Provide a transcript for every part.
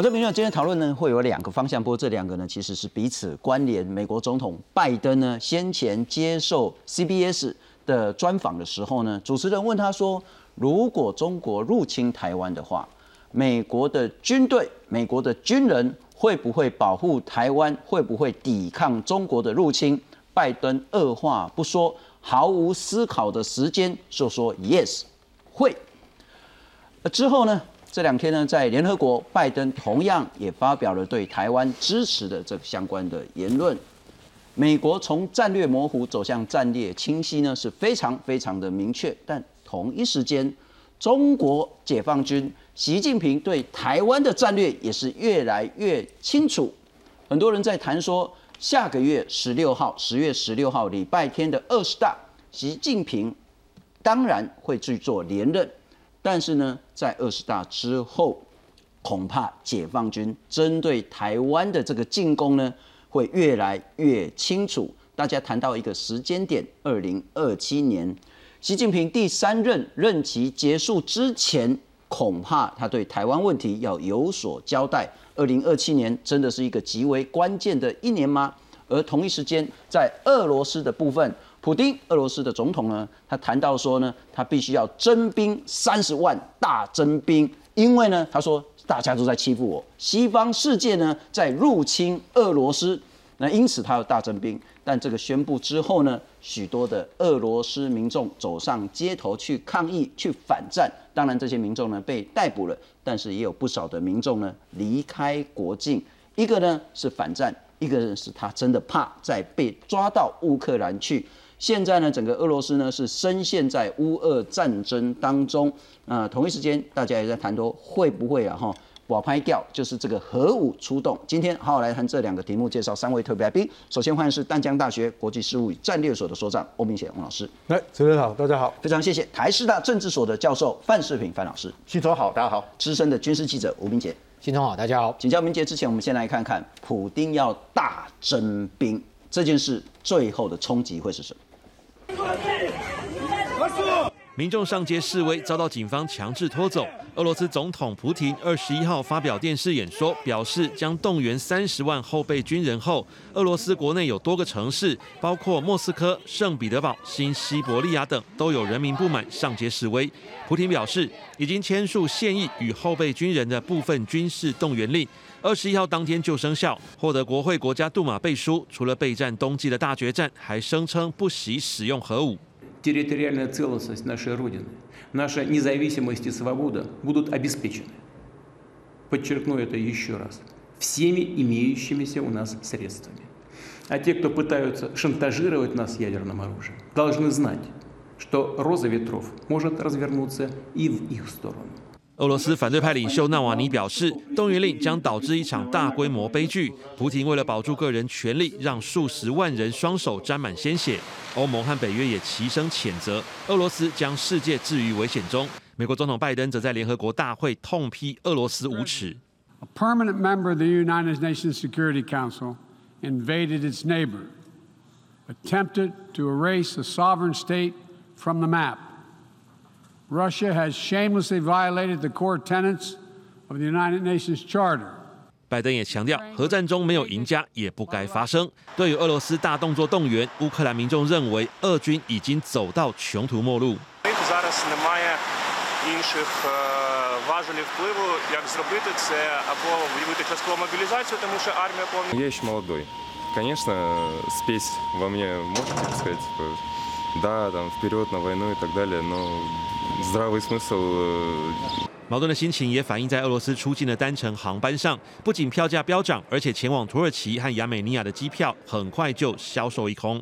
我在明天今天讨论呢，会有两个方向，不过这两个呢其实是彼此关联。美国总统拜登呢先前接受 CBS 的专访的时候呢，主持人问他说：“如果中国入侵台湾的话，美国的军队、美国的军人会不会保护台湾？会不会抵抗中国的入侵？”拜登二话不说，毫无思考的时间就说 “yes”，会。之后呢？这两天呢，在联合国，拜登同样也发表了对台湾支持的这个相关的言论。美国从战略模糊走向战略清晰呢，是非常非常的明确。但同一时间，中国解放军习近平对台湾的战略也是越来越清楚。很多人在谈说，下个月十六号，十月十六号礼拜天的二十大，习近平当然会去做连任。但是呢，在二十大之后，恐怕解放军针对台湾的这个进攻呢，会越来越清楚。大家谈到一个时间点，二零二七年，习近平第三任任期结束之前，恐怕他对台湾问题要有所交代。二零二七年真的是一个极为关键的一年吗？而同一时间，在俄罗斯的部分。普丁，俄罗斯的总统呢，他谈到说呢，他必须要征兵三十万，大征兵，因为呢，他说大家都在欺负我，西方世界呢在入侵俄罗斯，那因此他要大征兵。但这个宣布之后呢，许多的俄罗斯民众走上街头去抗议、去反战。当然，这些民众呢被逮捕了，但是也有不少的民众呢离开国境。一个呢是反战，一个人是他真的怕再被抓到乌克兰去。现在呢，整个俄罗斯呢是深陷在乌俄战争当中。啊，同一时间，大家也在谈多会不会啊哈，瓦拍掉，就是这个核武出动。今天好好来谈这两个题目，介绍三位特别来宾。首先欢迎是淡江大学国际事务与战略所的所长欧明贤欧老师。来，主持人好，大家好。非常谢谢台师大政治所的教授范世平范老师。新总好，大家好。资深的军事记者吴明杰。新总好，大家好。请教明杰之前，我们先来看看普丁要大征兵这件事最后的冲击会是什么？民众上街示威，遭到警方强制拖走。俄罗斯总统普京二十一号发表电视演说，表示将动员三十万后备军人后，俄罗斯国内有多个城市，包括莫斯科、圣彼得堡、新西伯利亚等，都有人民不满上街示威。普京表示，已经签署现役与后备军人的部分军事动员令，二十一号当天就生效，获得国会国家杜马背书。除了备战冬季的大决战，还声称不惜使用核武。территориальная целостность нашей Родины, наша независимость и свобода будут обеспечены. Подчеркну это еще раз. Всеми имеющимися у нас средствами. А те, кто пытаются шантажировать нас ядерным оружием, должны знать, что роза ветров может развернуться и в их сторону. 俄罗斯反对派领袖纳瓦尼表示，动员令将导致一场大规模悲剧。普廷为了保住个人权利，让数十万人双手沾满鲜血。欧盟和北约也齐声谴责俄罗斯将世界置于危险中。美国总统拜登则在联合国大会痛批俄罗斯无耻。A permanent member of the United Nations Security Council invaded its neighbor, attempted to erase a sovereign state from the map. Russia has shamelessly violated the core tenets of the United Nations Charter. 拜登也强调，核战中没有赢家，也不该发生。对于俄罗斯大动作动员，乌克兰民众认为，俄军已经走到穷途末路。Зараз немає інших важелів впливу, як зробити це або виявити часткову мобілізацію, тому що армія повністю... Я еще молодой. Конечно, спесь во мне может, так сказать, да, там, вперед на войну и так далее, но 矛盾的心情也反映在俄罗斯出境的单程航班上，不仅票价飙涨，而且前往土耳其和亚美尼亚的机票很快就销售一空。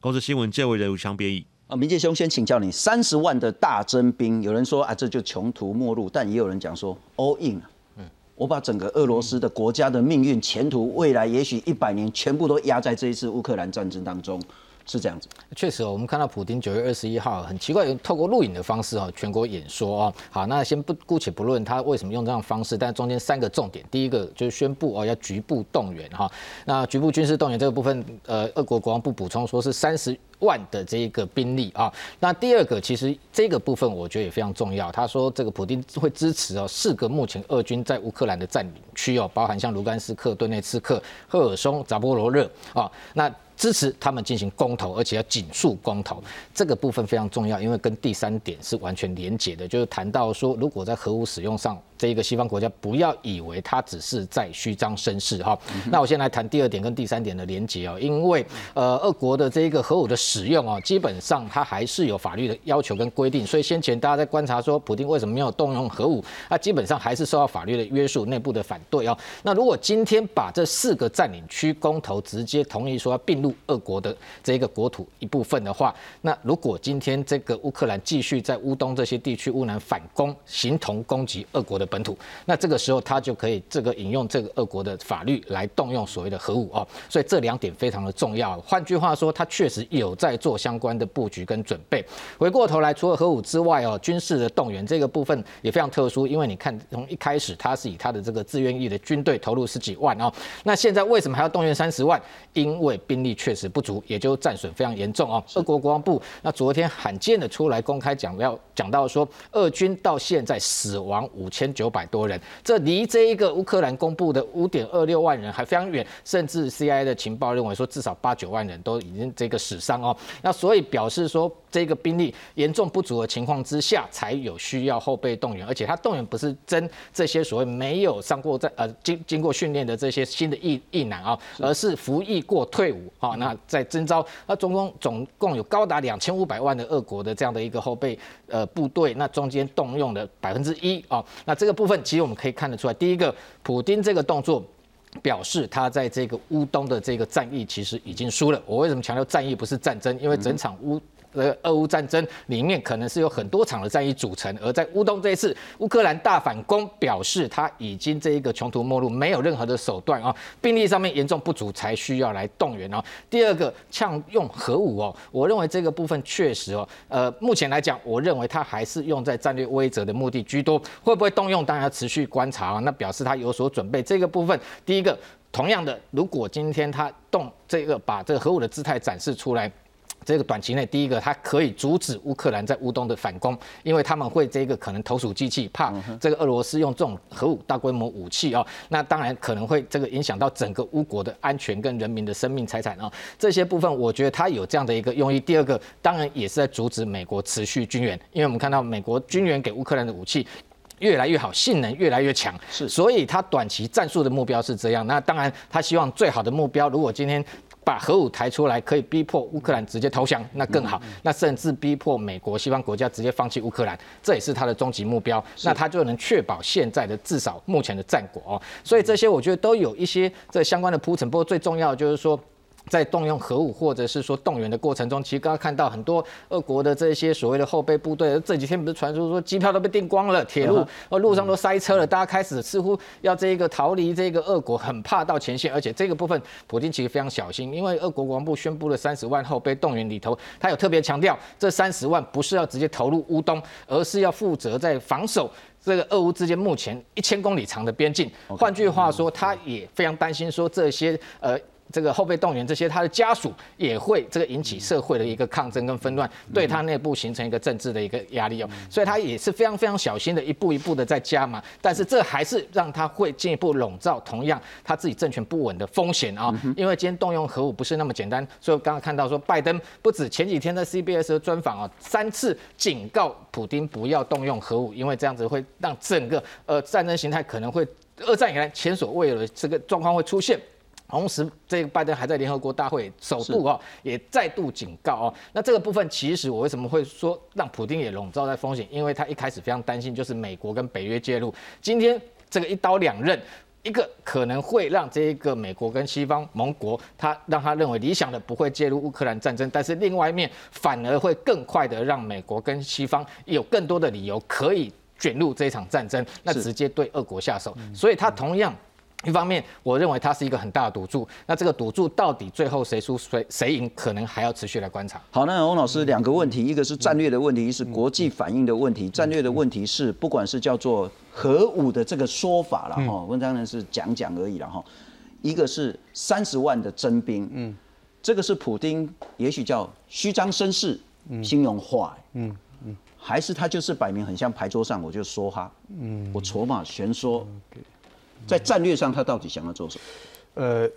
公司新闻这位人物强编译啊，明介兄先请教你，三十万的大征兵，有人说啊这就穷途末路，但也有人讲说 all in，嗯，我把整个俄罗斯的国家的命运、前途、未来，也许一百年全部都压在这一次乌克兰战争当中。 是这样子。确实哦，我们看到普京九月二十一号很奇怪，透过录影的方式哦，全国演说哦。好，那先不姑且不论他为什么用这样方式，但中间三个重点，第一个就是宣布哦要局部动员哈。那局部军事动员这个部分，呃，俄国国防部补充说是三十万的这一个兵力啊。那第二个，其实这个部分我觉得也非常重要。他说这个普京会支持哦四个目前俄军在乌克兰的占领区哦，包含像卢甘斯克、顿内茨克、赫尔松、扎波罗热啊。那支持他们进行公投，而且要紧速公投，这个部分非常重要，因为跟第三点是完全连结的，就是谈到说，如果在核武使用上。这一个西方国家不要以为它只是在虚张声势哈。那我先来谈第二点跟第三点的连结哦，因为呃，俄国的这一个核武的使用哦，基本上它还是有法律的要求跟规定。所以先前大家在观察说，普京为什么没有动用核武，那基本上还是受到法律的约束，内部的反对哦。那如果今天把这四个占领区公投直接同意说要并入俄国的这一个国土一部分的话，那如果今天这个乌克兰继续在乌东这些地区乌南反攻，形同攻击俄国的。本土，那这个时候他就可以这个引用这个俄国的法律来动用所谓的核武哦，所以这两点非常的重要。换句话说，他确实有在做相关的布局跟准备。回过头来，除了核武之外哦，军事的动员这个部分也非常特殊，因为你看从一开始他是以他的这个自愿意的军队投入十几万哦，那现在为什么还要动员三十万？因为兵力确实不足，也就战损非常严重哦。俄国国防部那昨天罕见的出来公开讲要讲到说，俄军到现在死亡五千。九百多人，这离这一个乌克兰公布的五点二六万人还非常远，甚至 CIA 的情报认为说至少八九万人都已经这个死伤哦。那所以表示说，这个兵力严重不足的情况之下，才有需要后备动员，而且他动员不是征这些所谓没有上过在呃经经过训练的这些新的役役男啊，而是服役过退伍啊。那在征召，那总共总共有高达两千五百万的俄国的这样的一个后备呃部队，那中间动用了百分之一啊，那这。这个部分其实我们可以看得出来，第一个，普丁这个动作表示他在这个乌东的这个战役其实已经输了。我为什么强调战役不是战争？因为整场乌。呃，俄乌战争里面可能是有很多场的战役组成，而在乌东这一次，乌克兰大反攻表示他已经这一个穷途末路，没有任何的手段啊，兵力上面严重不足，才需要来动员哦。第二个，像用核武哦，我认为这个部分确实哦，呃，目前来讲，我认为他还是用在战略威慑的目的居多，会不会动用，当然要持续观察啊。那表示他有所准备。这个部分，第一个，同样的，如果今天他动这个把这个核武的姿态展示出来。这个短期内，第一个，它可以阻止乌克兰在乌东的反攻，因为他们会这个可能投鼠忌器，怕这个俄罗斯用这种核武大规模武器哦，那当然可能会这个影响到整个乌国的安全跟人民的生命财产啊，这些部分我觉得它有这样的一个用意。第二个，当然也是在阻止美国持续军援，因为我们看到美国军援给乌克兰的武器越来越好，性能越来越强，是，所以它短期战术的目标是这样。那当然，他希望最好的目标，如果今天。把核武抬出来，可以逼迫乌克兰直接投降，那更好。那甚至逼迫美国、西方国家直接放弃乌克兰，这也是他的终极目标。那他就能确保现在的至少目前的战果哦。所以这些我觉得都有一些这相关的铺陈。不过最重要的就是说。在动用核武或者是说动员的过程中，其实刚刚看到很多俄国的这些所谓的后备部队，这几天不是传出说机票都被订光了，铁路呃路上都塞车了，大家开始似乎要这个逃离这个俄国，很怕到前线，而且这个部分普京其实非常小心，因为俄国国防部宣布了三十万后备动员里头，他有特别强调，这三十万不是要直接投入乌东，而是要负责在防守这个俄乌之间目前一千公里长的边境。换句话说，他也非常担心说这些呃。这个后备动员这些，他的家属也会这个引起社会的一个抗争跟纷乱，对他内部形成一个政治的一个压力哦，所以他也是非常非常小心的，一步一步的在加嘛。但是这还是让他会进一步笼罩同样他自己政权不稳的风险啊。因为今天动用核武不是那么简单，所以刚刚看到说拜登不止前几天在 CBS 的专访啊，三次警告普京不要动用核武，因为这样子会让整个呃战争形态可能会二战以来前所未有的这个状况会出现。同时，这个拜登还在联合国大会首度哦，也再度警告哦。那这个部分，其实我为什么会说让普京也笼罩在风险？因为他一开始非常担心，就是美国跟北约介入。今天这个一刀两刃，一个可能会让这一个美国跟西方盟国，他让他认为理想的不会介入乌克兰战争，但是另外一面反而会更快的让美国跟西方有更多的理由可以卷入这一场战争，那直接对俄国下手。所以他同样。一方面，我认为它是一个很大的赌注。那这个赌注到底最后谁输谁谁赢，可能还要持续来观察。好，那翁老师两个问题，一个是战略的问题，一是国际反应的问题。战略的问题是，不管是叫做核武的这个说法了哈，文章呢是讲讲而已了哈。一个是三十万的征兵，嗯，这个是普丁也许叫虚张声势，形容化，嗯嗯，还是他就是摆明很像牌桌上我就说哈，嗯，我筹码悬说。在战略上，他到底想要做什么？呃，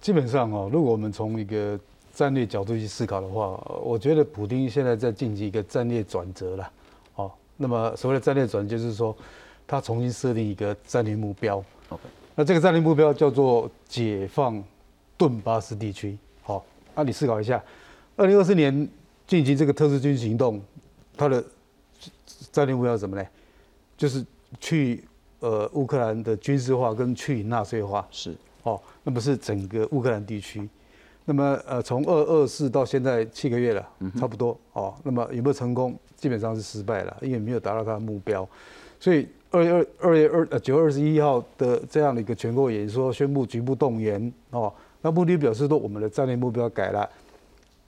基本上哦，如果我们从一个战略角度去思考的话，我觉得普京现在在进行一个战略转折了。哦，那么所谓的战略转，就是说他重新设定一个战略目标。OK，那这个战略目标叫做解放顿巴斯地区。好，那你思考一下，二零二四年进行这个特殊军事行动，它的战略目标是什么呢？就是去。呃，乌克兰的军事化跟去纳粹化是哦，那么是整个乌克兰地区。那么呃，从二二四到现在七个月了，差不多哦。那么有没有成功？基本上是失败了，因为没有达到他的目标。所以二月二二月二呃九月二十一号的这样的一个全国演说，宣布局部动员哦。那目的表示说，我们的战略目标改了，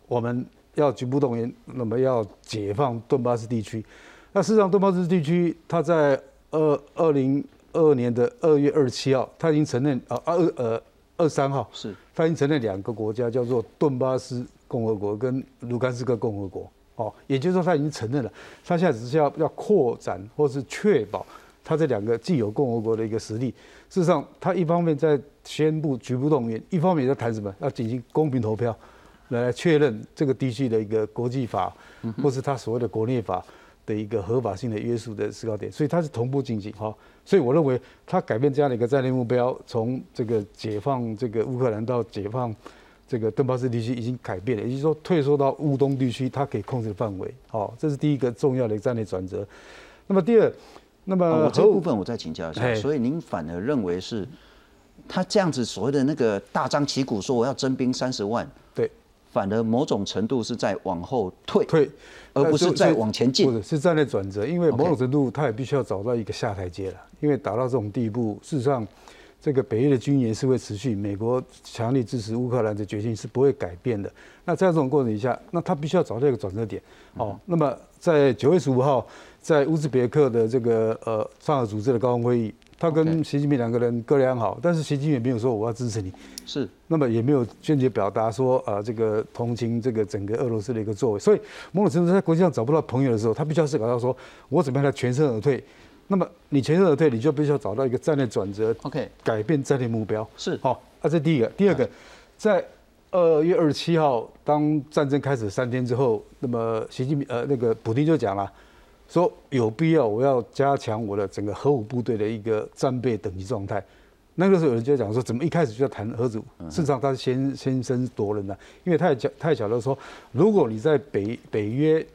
我们要局部动员，那么要解放顿巴斯地区。那事实上，顿巴斯地区它在二二零二二年的二月二十七号，他已经承认啊二呃二三号是，他已经承认两个国家叫做顿巴斯共和国跟卢甘斯克共和国哦，也就是说他已经承认了，他现在只是要要扩展或是确保他这两个既有共和国的一个实力。事实上，他一方面在宣布局部动员，一方面在谈什么？要进行公平投票，来确认这个地区的一个国际法，或是他所谓的国内法。的一个合法性的约束的思考点，所以它是同步进行哈，所以我认为它改变这样的一个战略目标，从这个解放这个乌克兰到解放这个顿巴斯地区已经改变了，也就是说退缩到乌东地区它可以控制的范围，好，这是第一个重要的战略转折。那么第二，那么我这部分我再请教一下，所以您反而认为是他这样子所谓的那个大张旗鼓说我要征兵三十万，对。反而某种程度是在往后退，退，而不是在往前进，不是是战略转折。因为某种程度，他也必须要找到一个下台阶了。因为达到这种地步，事实上，这个北约的军演是会持续，美国强力支持乌克兰的决心是不会改变的。那在这种过程底下，那他必须要找到一个转折点。哦，那么在九月十五号，在乌兹别克的这个呃上海组织的高峰会议。他跟习近平两个人各良好，但是习近平没有说我要支持你，是，那么也没有坚决表达说啊这个同情这个整个俄罗斯的一个作为，所以某种程度在国际上找不到朋友的时候，他必须要思考到说，我怎么样来全身而退？那么你全身而退，你就必须要找到一个战略转折，OK，改变战略目标。是。好，那这第一个，第二个，在二月二十七号当战争开始三天之后，那么习近平呃那个普京就讲了。说有必要，我要加强我的整个核武部队的一个战备等级状态。那个时候有人就讲说，怎么一开始就要谈核武？事实上，他是先先声夺人的，因为他也讲，他也晓得说，如果你在北北约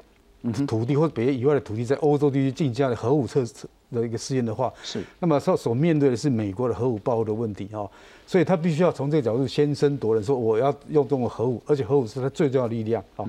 土地或者北约以外的土地，在欧洲地区进行这样的核武测试的一个试验的话，是，那么他所面对的是美国的核武爆发的问题哈，所以他必须要从这个角度先声夺人，说我要用这种核武，而且核武是他最重要的力量啊。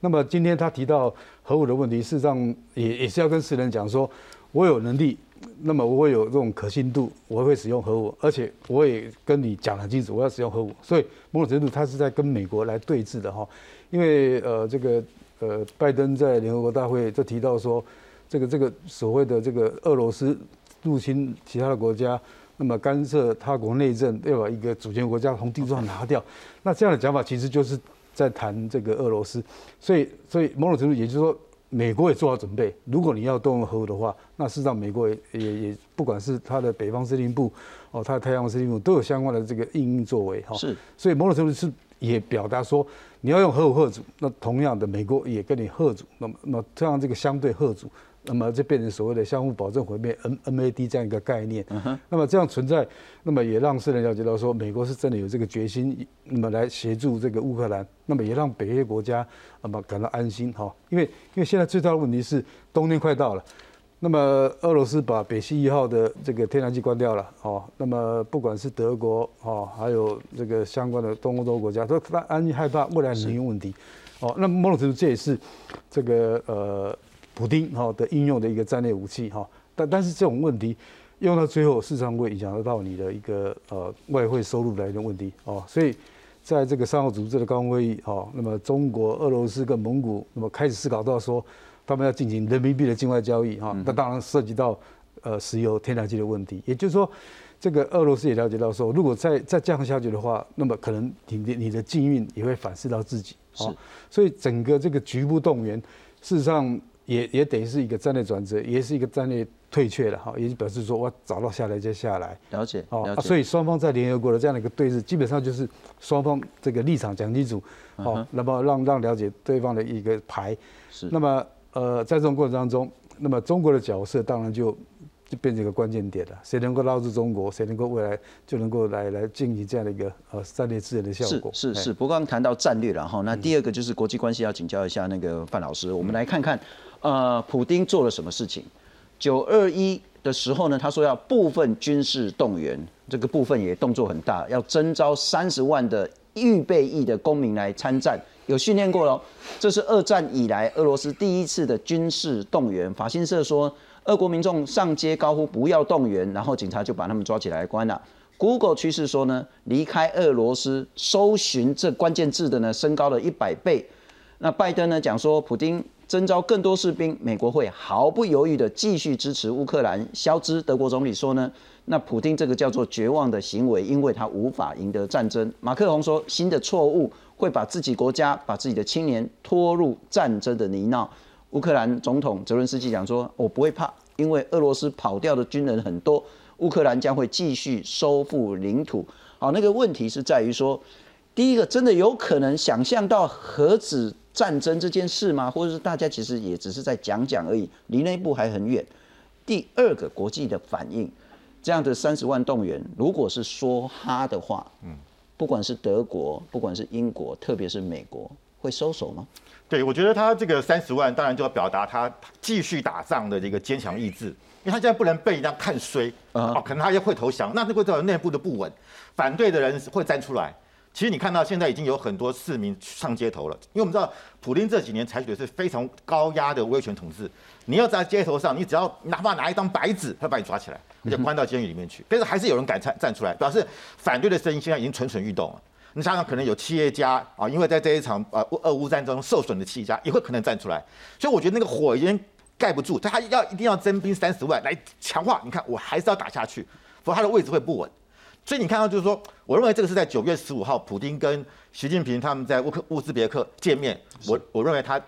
那么今天他提到核武的问题，事实上也也是要跟世人讲说，我有能力，那么我有这种可信度，我会使用核武，而且我也跟你讲很清楚，我要使用核武。所以某种程度他是在跟美国来对峙的哈，因为呃这个呃拜登在联合国大会就提到说，这个这个所谓的这个俄罗斯入侵其他的国家，那么干涉他国内政，要把一个主权国家从地图上拿掉，那这样的讲法其实就是。在谈这个俄罗斯，所以所以某种程度，也就是说，美国也做好准备。如果你要动用核武的话，那事实上美国也也也不管是他的北方司令部哦，他的太阳司令部都有相关的这个应应作为哈。是，所以某种程度是也表达说，你要用核武核主，那同样的美国也跟你核主，那么那这样这个相对核主。那么就变成所谓的相互保证毁灭 N N A D 这样一个概念。那么这样存在，那么也让世人了解到说，美国是真的有这个决心，那么来协助这个乌克兰。那么也让北约国家那么感到安心哈。因为因为现在最大的问题是冬天快到了，那么俄罗斯把北溪一号的这个天然气关掉了哦。那么不管是德国哦，还有这个相关的东欧洲国家，都他安心害怕未来能源问题。哦，那某种程度这也是这个呃。普丁哈的应用的一个战略武器哈，但但是这种问题，用到最后，事实上会影响得到你的一个呃外汇收入来源问题哦。所以，在这个三号组织的高峰会议哦，那么中国、俄罗斯跟蒙古那么开始思考到说，他们要进行人民币的境外交易哈，那当然涉及到呃石油、天然气的问题。也就是说，这个俄罗斯也了解到说，如果再再这样下去的话，那么可能你的你的境运也会反噬到自己。是，所以整个这个局部动员，事实上也也等于是一个战略转折，也是一个战略。退却了哈，也就表示说我找到下来就下来，了解哦，所以双方在联合国的这样的一个对峙，基本上就是双方这个立场讲清楚，好，那么让让了解对方的一个牌，是，那么呃在这种过程当中，那么中国的角色当然就就变成一个关键点了，谁能够拉住中国，谁能够未来就能够来来进行这样的一个呃战略资源的效果，是是是。不过刚谈到战略了哈，那第二个就是国际关系要请教一下那个范老师，我们来看看呃普丁做了什么事情。九二一的时候呢，他说要部分军事动员，这个部分也动作很大，要征召三十万的预备役的公民来参战，有训练过喽。这是二战以来俄罗斯第一次的军事动员。法新社说，俄国民众上街高呼不要动员，然后警察就把他们抓起来关了。Google 趋势说呢，离开俄罗斯搜寻这关键字的呢，升高了一百倍。那拜登呢讲说，普京。征召更多士兵，美国会毫不犹豫地继续支持乌克兰。肖兹德国总理说呢，那普京这个叫做绝望的行为，因为他无法赢得战争。马克龙说，新的错误会把自己国家、把自己的青年拖入战争的泥淖。乌克兰总统泽伦斯基讲说，我不会怕，因为俄罗斯跑掉的军人很多，乌克兰将会继续收复领土。好，那个问题是在于说，第一个真的有可能想象到何止。战争这件事吗？或者是大家其实也只是在讲讲而已，离那一步还很远。第二个国际的反应，这样的三十万动员，如果是说哈的话，嗯，不管是德国，不管是英国，特别是美国，会收手吗？对，我觉得他这个三十万，当然就要表达他继续打仗的这个坚强意志，因为他现在不能被人家看衰啊，可能他也会投降，那就会造成内部的不稳，反对的人会站出来。其实你看到现在已经有很多市民上街头了，因为我们知道普京这几年采取的是非常高压的威权统治。你要在街头上，你只要哪怕拿一张白纸，他把你抓起来，而且关到监狱里面去。但是还是有人敢站站出来，表示反对的声音现在已经蠢蠢欲动了。你想想，可能有企业家啊，因为在这一场呃俄乌战争受损的企业家也会可能站出来。所以我觉得那个火已经盖不住，他要一定要征兵三十万来强化。你看，我还是要打下去，否则他的位置会不稳。所以你看到就是说，我认为这个是在九月十五号，普京跟习近平他们在乌克乌兹别克见面。我我认为他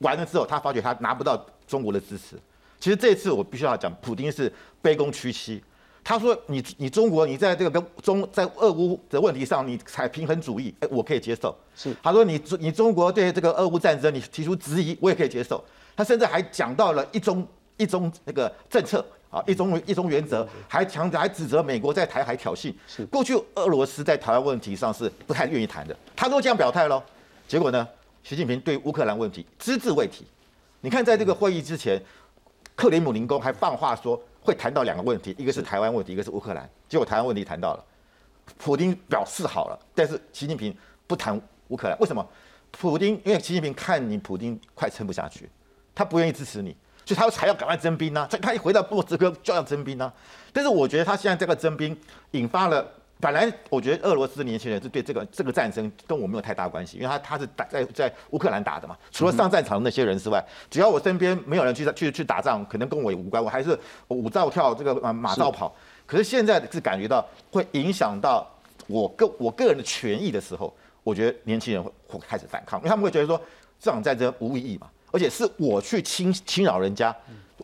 完了之后，他发觉他拿不到中国的支持。其实这次我必须要讲，普京是卑躬屈膝。他说：“你你中国，你在这个跟中在俄乌的问题上，你采平衡主义，哎，我可以接受。”是他说：“你你中国对这个俄乌战争，你提出质疑，我也可以接受。”他甚至还讲到了一中一中那个政策。啊，一中一中原则，还强还指责美国在台海挑衅。是过去俄罗斯在台湾问题上是不太愿意谈的，他都这样表态喽。结果呢，习近平对乌克兰问题只字未提。你看，在这个会议之前，克里姆林宫还放话说会谈到两个问题，一个是台湾问题，一个是乌克兰。结果台湾问题谈到了，普京表示好了，但是习近平不谈乌克兰，为什么？普京因为习近平看你普京快撑不下去，他不愿意支持你。所以他才要赶快征兵呢，他他一回到莫斯科就要征兵呢。但是我觉得他现在这个征兵引发了，本来我觉得俄罗斯年轻人是对这个这个战争跟我没有太大关系，因为他他是打在在乌克兰打的嘛，除了上战场的那些人之外，只要我身边没有人去去去打仗，可能跟我也无关，我还是舞照跳这个马马照跑。可是现在是感觉到会影响到我个我个人的权益的时候，我觉得年轻人会会开始反抗，因为他们会觉得说这场战争无意义嘛。而且是我去侵侵扰人家，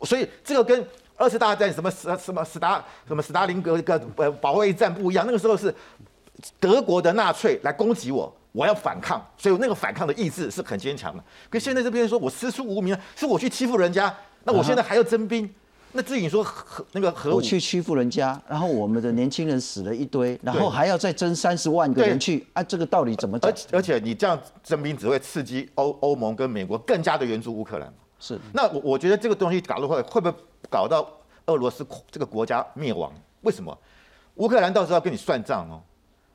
所以这个跟二次大战什么什什么斯达什么斯大林格格呃保卫战不一样。那个时候是德国的纳粹来攻击我，我要反抗，所以那个反抗的意志是很坚强的。可现在这边说我师出无名，是我去欺负人家，那我现在还要征兵。那至于说和那个和我去欺负人家，然后我们的年轻人死了一堆，然后还要再征三十万个人去啊，这个道理怎么讲？而而且你这样征兵只会刺激欧欧盟跟美国更加的援助乌克兰。是，那我我觉得这个东西搞的会会不会搞到俄罗斯这个国家灭亡？为什么？乌克兰到时候要跟你算账哦。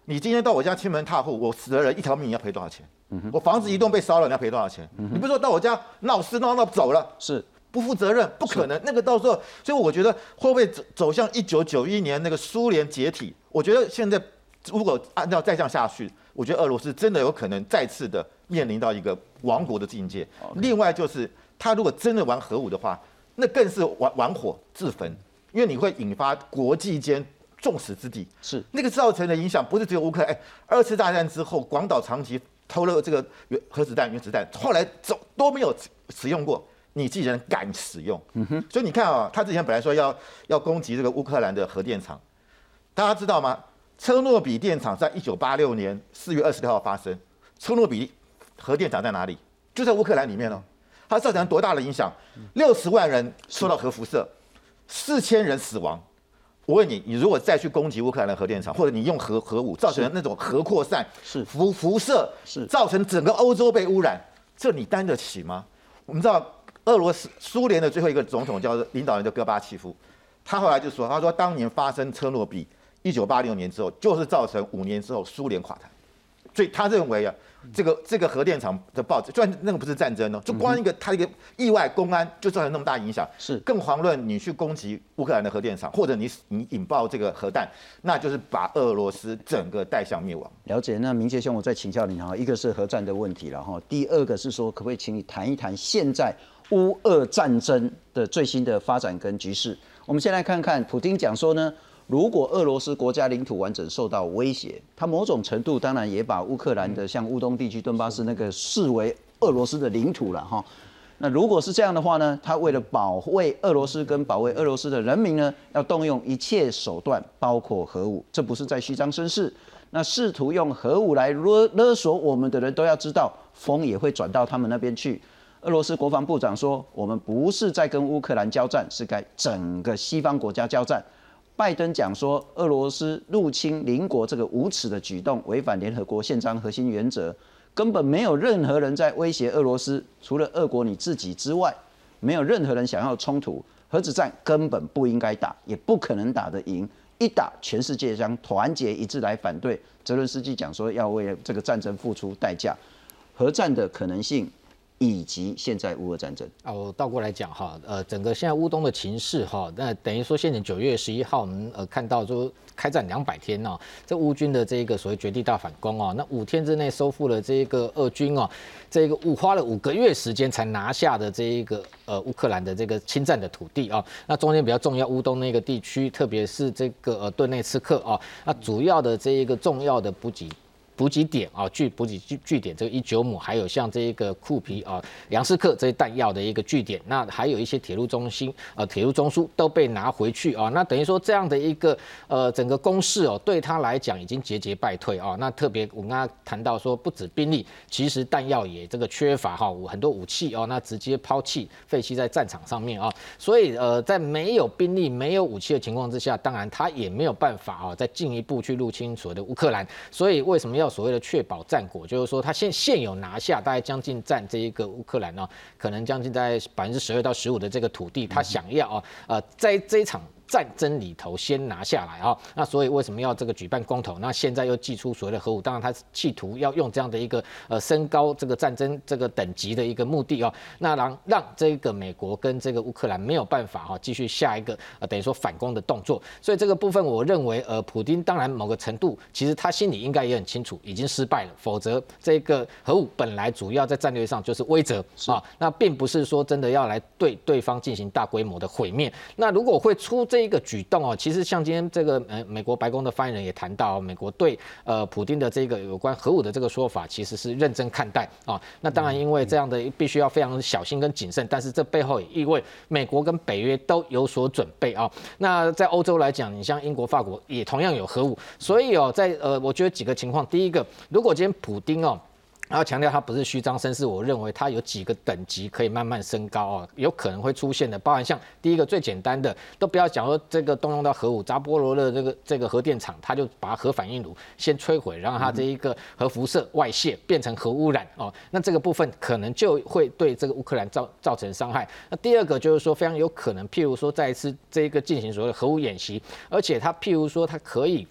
你今天到我家亲门踏户，我死了人一条命，你要赔多少钱？我房子一栋被烧了，你要赔多少钱？你不是说到我家闹事闹闹走了？是。不负责任，不可能。那个到时候，所以我觉得会不会走走向一九九一年那个苏联解体？我觉得现在如果按照再这样下去，我觉得俄罗斯真的有可能再次的面临到一个亡国的境界。另外就是，他如果真的玩核武的话，那更是玩玩火自焚，因为你会引发国际间众矢之的。是那个造成的影响，不是只有乌克兰。哎，二次大战之后，广岛、长崎偷了这个原核子弹、原子弹，后来走都没有使用过。你既然敢使用，嗯哼，所以你看啊，他之前本来说要要攻击这个乌克兰的核电厂，大家知道吗？车诺比电厂在一九八六年四月二十六号发生，车诺比核电厂在哪里？就在乌克兰里面哦。它造成多大的影响？六十万人受到核辐射，四千人死亡。我问你，你如果再去攻击乌克兰的核电厂，或者你用核核武造成那种核扩散、是辐辐射，是造成整个欧洲被污染，这你担得起吗？我们知道俄罗斯苏联的最后一个总统叫做领导人叫戈巴契夫，他后来就说，他说当年发生车诺比一九八六年之后，就是造成五年之后苏联垮台，所以他认为啊，这个这个核电厂的爆炸，就算那个不是战争哦，就光一个他一个意外公安就造成那么大影响，是更遑论你去攻击乌克兰的核电厂，或者你你引爆这个核弹，那就是把俄罗斯整个带向灭亡。了解，那明杰兄，我再请教你哈，一个是核战的问题了哈，第二个是说，可不可以请你谈一谈现在乌俄战争的最新的发展跟局势？我们先来看看，普京讲说呢，如果俄罗斯国家领土完整受到威胁，他某种程度当然也把乌克兰的像乌东地区顿巴斯那个视为俄罗斯的领土了哈。那如果是这样的话呢，他为了保卫俄罗斯跟保卫俄罗斯的人民呢，要动用一切手段，包括核武，这不是在虚张声势。那试图用核武来勒勒索我们的人都要知道，风也会转到他们那边去。俄罗斯国防部长说，我们不是在跟乌克兰交战，是跟整个西方国家交战。拜登讲说，俄罗斯入侵邻国这个无耻的举动，违反联合国宪章核心原则，根本没有任何人在威胁俄罗斯，除了俄国你自己之外，没有任何人想要冲突。核子战根本不应该打，也不可能打得赢。一打，全世界将团结一致来反对。泽伦斯基讲说，要为这个战争付出代价。核战的可能性。以及现在乌俄战争啊，我倒过来讲哈，呃，整个现在乌东的情势哈，那等于说，现在九月十一号，我们呃看到说开战两百天哦，这乌军的这一个所谓绝地大反攻哦，那五天之内收复了这一个俄军哦，这个五花了五个月时间才拿下的这一个呃乌克兰的这个侵占的土地啊，那中间比较重要乌东那个地区，特别是这个呃顿内茨克啊，那主要的这一个重要的补给。补给点啊，据补给据据点，这个一九亩，还有像这一个库皮啊、粮食克这些弹药的一个据点，那还有一些铁路中心呃铁路中枢都被拿回去啊，那等于说这样的一个呃整个攻势哦，对他来讲已经节节败退啊。那特别我刚刚谈到说，不止兵力，其实弹药也这个缺乏哈，很多武器哦，那直接抛弃废弃在战场上面啊。所以呃，在没有兵力、没有武器的情况之下，当然他也没有办法啊，再进一步去入侵所谓的乌克兰。所以为什么要所谓的确保战果，就是说他现现有拿下大概将近占这一个乌克兰呢，可能将近在百分之十二到十五的这个土地，他想要啊呃在这一场。战争里头先拿下来啊，那所以为什么要这个举办公投？那现在又祭出所谓的核武，当然他企图要用这样的一个呃升高这个战争这个等级的一个目的哦，那让让这个美国跟这个乌克兰没有办法哈继续下一个呃等于说反攻的动作，所以这个部分我认为呃普京当然某个程度其实他心里应该也很清楚已经失败了，否则这个核武本来主要在战略上就是威慑啊，那并不是说真的要来对对方进行大规模的毁灭，那如果会出。这一个举动哦，其实像今天这个呃美国白宫的发言人也谈到，美国对呃普京的这个有关核武的这个说法，其实是认真看待啊。那当然，因为这样的必须要非常小心跟谨慎，但是这背后也意味美国跟北约都有所准备啊。那在欧洲来讲，你像英国、法国也同样有核武，所以哦，在呃，我觉得几个情况，第一个，如果今天普京哦。然后强调它不是虚张声势，我认为它有几个等级可以慢慢升高啊，有可能会出现的，包含像第一个最简单的，都不要讲说这个动用到核武，扎波罗的这个这个核电厂，它就把核反应炉先摧毁，然后它这一个核辐射外泄变成核污染哦，那这个部分可能就会对这个乌克兰造造成伤害。那第二个就是说非常有可能，譬如说再一次这一个进行所谓的核武演习，而且它譬如说它可以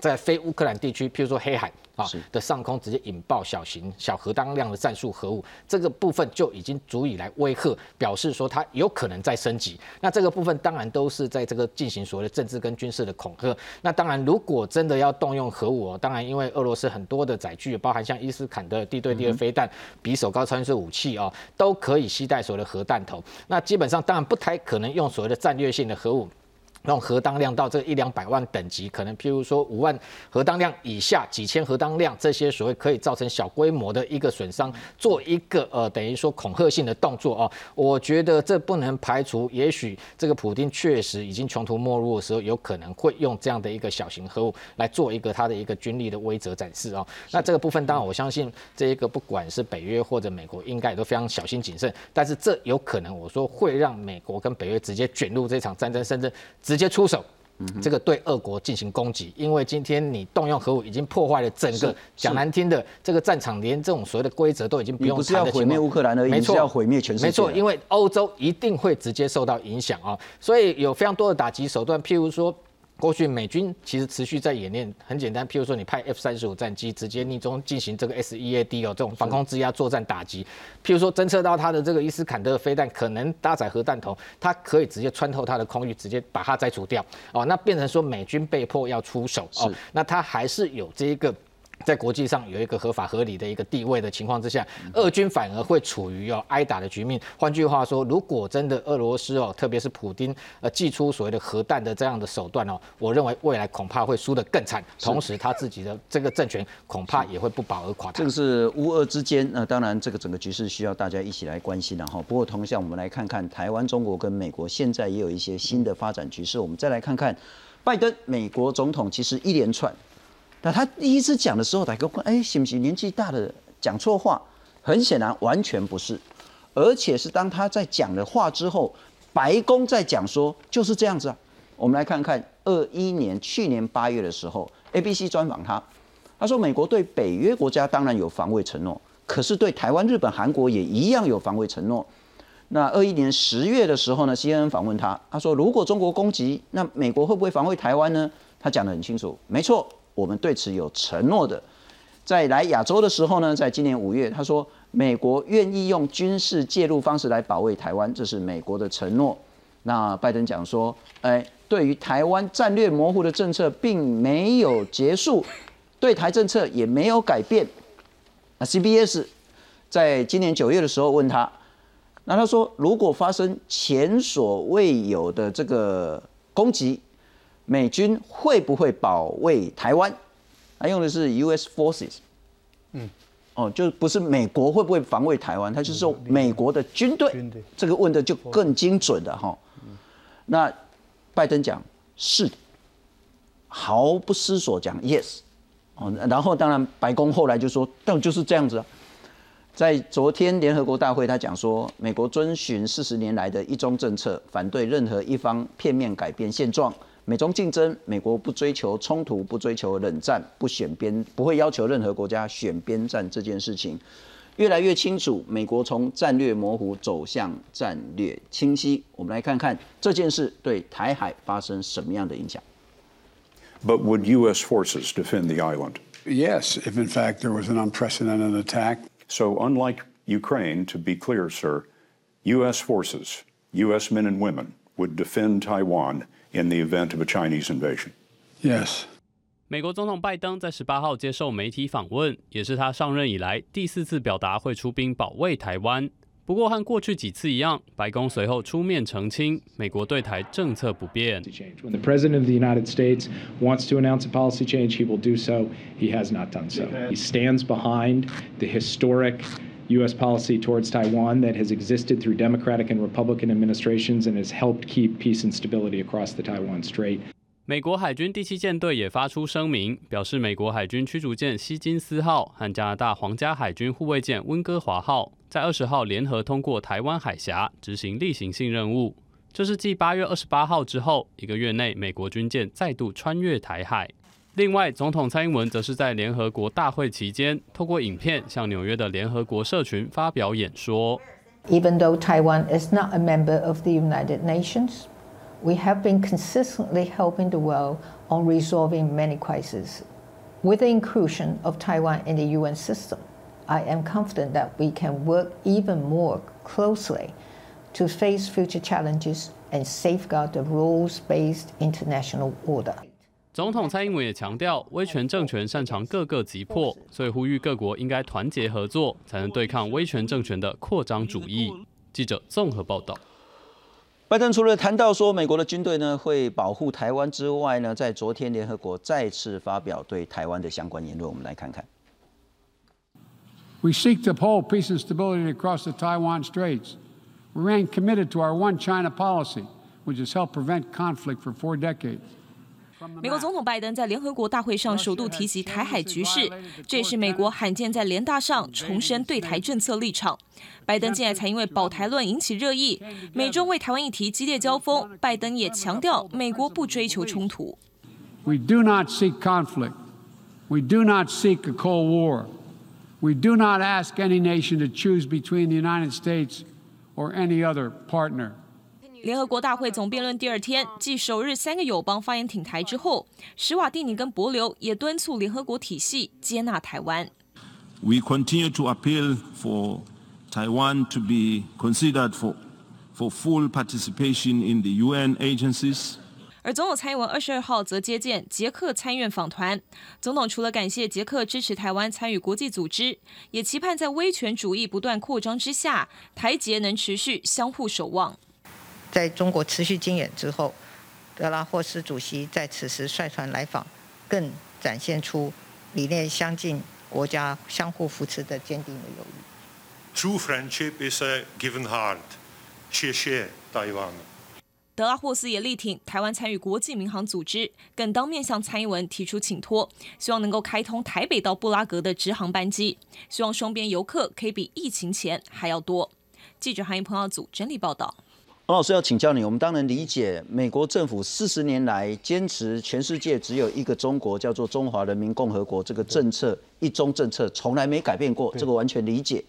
在非乌克兰地区，譬如说黑海。啊的上空直接引爆小型小核当量的战术核武，这个部分就已经足以来威吓，表示说它有可能在升级。那这个部分当然都是在这个进行所谓的政治跟军事的恐吓。那当然，如果真的要动用核武，哦当然因为俄罗斯很多的载具，包含像伊斯坎德地对地的飞弹、匕首高超音速武器哦，都可以携带所谓的核弹头。那基本上当然不太可能用所谓的战略性的核武。那种核当量到这一两百万等级，可能譬如说五万核当量以下，几千核当量这些所谓可以造成小规模的一个损伤，做一个呃等于说恐吓性的动作哦。我觉得这不能排除，也许这个普京确实已经穷途末路的时候，有可能会用这样的一个小型核武来做一个他的一个军力的威慑展示哦。那这个部分当然我相信这一个不管是北约或者美国，应该也都非常小心谨慎。但是这有可能我说会让美国跟北约直接卷入这场战争，甚至。直接出手，这个对俄国进行攻击，因为今天你动用核武已经破坏了整个讲难听的这个战场，连这种所谓的规则都已经不用不是要毁灭乌克兰而已，没错，要毁灭全世界。没错，因为欧洲一定会直接受到影响啊，所以有非常多的打击手段，譬如说。过去美军其实持续在演练，很简单，譬如说你派 F 三十五战机直接逆中进行这个 S E A D 哦这种防空制压作战打击，譬如说侦测到它的这个伊斯坎德飞弹可能搭载核弹头，它可以直接穿透它的空域，直接把它摘除掉。哦，那变成说美军被迫要出手。哦，那它还是有这一个。在国际上有一个合法合理的一个地位的情况之下，俄军反而会处于要挨打的局面。换句话说，如果真的俄罗斯哦，特别是普京呃，祭出所谓的核弹的这样的手段哦，我认为未来恐怕会输得更惨，同时他自己的这个政权恐怕也会不保而垮。这个是乌俄之间，那当然这个整个局势需要大家一起来关心了哈。不过同向我们来看看台湾、中国跟美国现在也有一些新的发展局势。我们再来看看拜登美国总统，其实一连串。那他第一次讲的时候，大家问：哎，行不行年纪大的讲错话？很显然，完全不是。而且是当他在讲的话之后，白宫在讲说就是这样子啊。我们来看看二一年去年八月的时候，ABC 专访他，他说美国对北约国家当然有防卫承诺，可是对台湾、日本、韩国也一样有防卫承诺。那二一年十月的时候呢，CNN 访问他，他说如果中国攻击，那美国会不会防卫台湾呢？他讲得很清楚，没错。我们对此有承诺的，在来亚洲的时候呢，在今年五月，他说美国愿意用军事介入方式来保卫台湾，这是美国的承诺。那拜登讲说，哎，对于台湾战略模糊的政策并没有结束，对台政策也没有改变。那 CBS 在今年九月的时候问他，那他说如果发生前所未有的这个攻击。美军会不会保卫台湾？他用的是 U.S. forces，嗯，哦，就不是美国会不会防卫台湾？他就是说美国的军队。这个问的就更精准了哈。那拜登讲是，毫不思索讲 yes。哦，然后当然白宫后来就说，但就是这样子啊。在昨天联合国大会，他讲说，美国遵循四十年来的一中政策，反对任何一方片面改变现状。美中竞争，美国不追求冲突，不追求冷战，不选边，不会要求任何国家选边站。这件事情越来越清楚，美国从战略模糊走向战略清晰。我们来看看这件事对台海发生什么样的影响。But would U.S. forces defend the island? Yes, if in fact there was an unprecedented attack. So, unlike Ukraine, to be clear, sir, U.S. forces, U.S. men and women, would defend Taiwan. in the event of a Chinese invasion. Yes. 美国总统拜登在十八号接受媒体访问，也是他上任以来第四次表达会出兵保卫台湾。不过和过去几次一样，白宫随后出面澄清，美国对台政策不变。When the president of the United States wants to announce a policy change, he will do so. He has not done so. He stands behind the historic U.S. policy towards Taiwan that has existed through Democratic and Republican administrations and has helped keep peace and stability across the Taiwan Strait. 美国海军第七舰队也发出声明，表示美国海军驱逐舰希金斯号和加拿大皇家海军护卫舰温哥华号在二十号联合通过台湾海峡执行例行性任务。这是继八月二十八号之后一个月内，美国军舰再度穿越台海。另外，总统蔡英文则是在联合国大会期间，透过影片向纽约的联合国社群发表演说。Even though Taiwan is not a member of the United Nations, we have been consistently helping the world on resolving many crises. With the inclusion of Taiwan in the UN system, I am confident that we can work even more closely to face future challenges and safeguard the rules-based international order. 总统蔡英文也强调，威权政权擅长各个击破，所以呼吁各国应该团结合作，才能对抗威权政权的扩张主义。记者综合报道。拜登除了谈到说美国的军队呢会保护台湾之外呢，在昨天联合国再次发表对台湾的相关言论，我们来看看。We seek to uphold peace and stability across the Taiwan Straits. We remain committed to our one China policy, which has helped prevent conflict for four decades. 美国总统拜登在联合国大会上首度提及台海局势，这也是美国罕见在联大上重申对台政策立场。拜登近来才因为保台论引起热议，美中为台湾议题激烈交锋。拜登也强调，美国不追求冲突。We do not seek conflict. We do not seek a cold war. We do not ask any nation to choose between the United States or any other partner. 联合国大会总辩论第二天，继首日三个友邦发言挺台之后，史瓦蒂尼跟博琉也敦促联合国体系接纳台湾。We continue to appeal for Taiwan to be considered for for full participation in the UN agencies. 而总统蔡英文二十二号则接见捷克参院访团。总统除了感谢捷克支持台湾参与国际组织，也期盼在威权主义不断扩张之下，台捷能持续相互守望。在中国持续经演之后，德拉霍斯主席在此时率团来访，更展现出理念相近、国家相互扶持的坚定的友谊。True friendship is a given heart. Cheer, Taiwan. 德拉霍斯也力挺台湾参与国际民航组织，更当面向蔡英文提出请托，希望能够开通台北到布拉格的直航班机，希望双边游客可以比疫情前还要多。记者韩英彭耀组整理报道。王老师要请教你，我们当然理解美国政府四十年来坚持全世界只有一个中国，叫做中华人民共和国这个政策，一中政策从来没改变过，这个完全理解。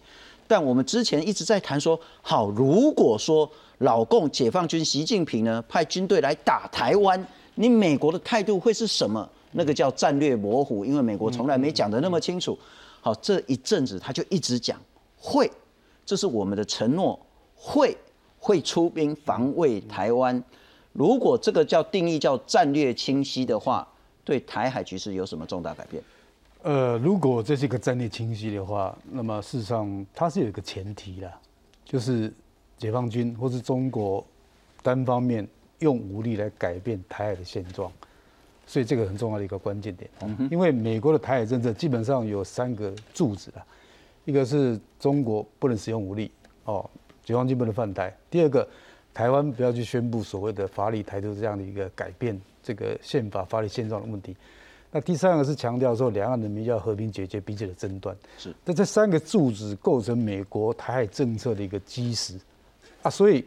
但我们之前一直在谈说，好，如果说老共解放军习近平呢派军队来打台湾，你美国的态度会是什么？那个叫战略模糊，因为美国从来没讲得那么清楚。好，这一阵子他就一直讲会，这是我们的承诺，会。会出兵防卫台湾，如果这个叫定义叫战略清晰的话，对台海局势有什么重大改变？呃，如果这是一个战略清晰的话，那么事实上它是有一个前提的，就是解放军或是中国单方面用武力来改变台海的现状，所以这个很重要的一个关键点。因为美国的台海政策基本上有三个柱子啊，一个是中国不能使用武力哦。解放军不能犯台。第二个，台湾不要去宣布所谓的法理台独这样的一个改变这个宪法法理现状的问题。那第三个是强调说，两岸人民要和平解决彼此的争端。是。那这三个柱子构成美国台海政策的一个基石啊。所以，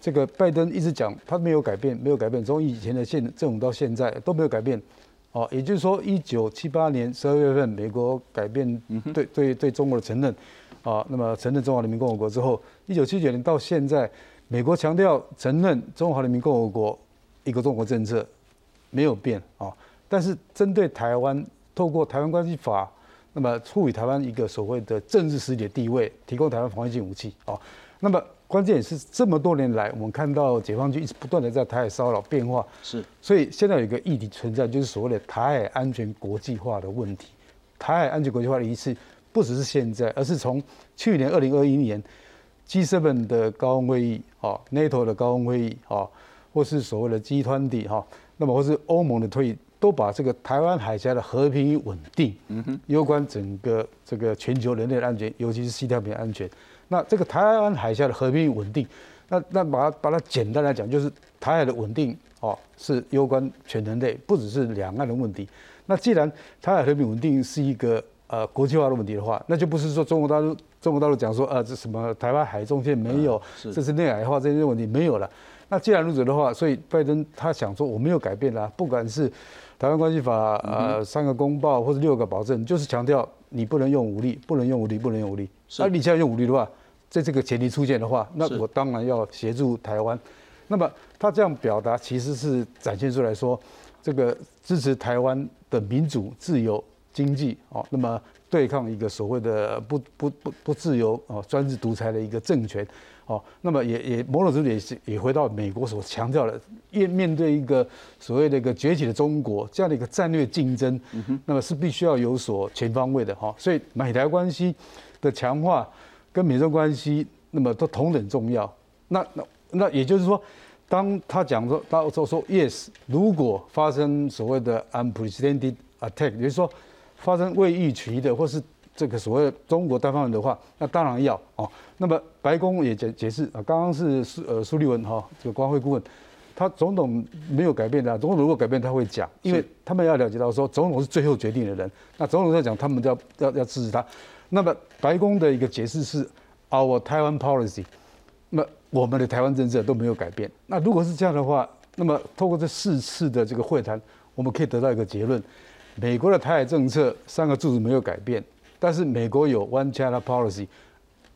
这个拜登一直讲他没有改变，没有改变，从以前的现政府到现在都没有改变。哦，也就是说，一九七八年十二月份，美国改变对对对中国的承认。啊，那么承认中华人民共和国之后，一九七九年到现在，美国强调承认中华人民共和国一个中国政策没有变啊。但是针对台湾，透过台湾关系法，那么赋予台湾一个所谓的政治实体的地位，提供台湾防御性武器啊。那么关键是这么多年来，我们看到解放军一直不断的在台海骚扰变化，是。所以现在有一个议题存在，就是所谓的台海安全国际化的问题。台海安全国际化的一次。不只是现在，而是从去年二零二一年 G7 的高峰会议啊，NATO 的高峰会议啊，或是所谓的 G 团体哈，那么或是欧盟的退役，都把这个台湾海峡的和平与稳定，嗯哼，攸关整个这个全球人类的安全，尤其是西太平洋安全。那这个台湾海峡的和平与稳定，那那把它把它简单来讲，就是台海的稳定哦，是攸关全人类，不只是两岸的问题。那既然台海和平稳定是一个呃，国际化的问题的话，那就不是说中国大陆中国大陆讲说，呃，这什么台湾海中线没有，这是内海化这些问题没有了。那既然如此的话，所以拜登他想说我没有改变啦，不管是台湾关系法呃三个公报或者六个保证，就是强调你不能用武力，不能用武力，不能用武力。那你现在用武力的话，在这个前提出现的话，那我当然要协助台湾。那么他这样表达其实是展现出来说，这个支持台湾的民主自由。经济哦，那么对抗一个所谓的不不不不自由哦专制独裁的一个政权哦，那么也也某种程度也是也回到美国所强调的，面面对一个所谓的一个崛起的中国这样的一个战略竞争，那么是必须要有所全方位的哈，所以美台关系的强化跟美中关系那么都同等重要。那那那也就是说。当他讲说，他说说 yes，如果发生所谓的 unprecedented attack，也就是说发生未预期的或是这个所谓中国单方面的话，那当然要哦。那么白宫也解解释啊，刚刚是苏呃苏立文哈这个光会顾问，他总统没有改变的，总统如果改变他会讲，因为他们要了解到说总统是最后决定的人，那总统在讲，他们要要要支持他。那么白宫的一个解释是 our Taiwan policy，那么。我们的台湾政策都没有改变。那如果是这样的话，那么透过这四次的这个会谈，我们可以得到一个结论：美国的台海政策三个柱子没有改变，但是美国有 One China Policy，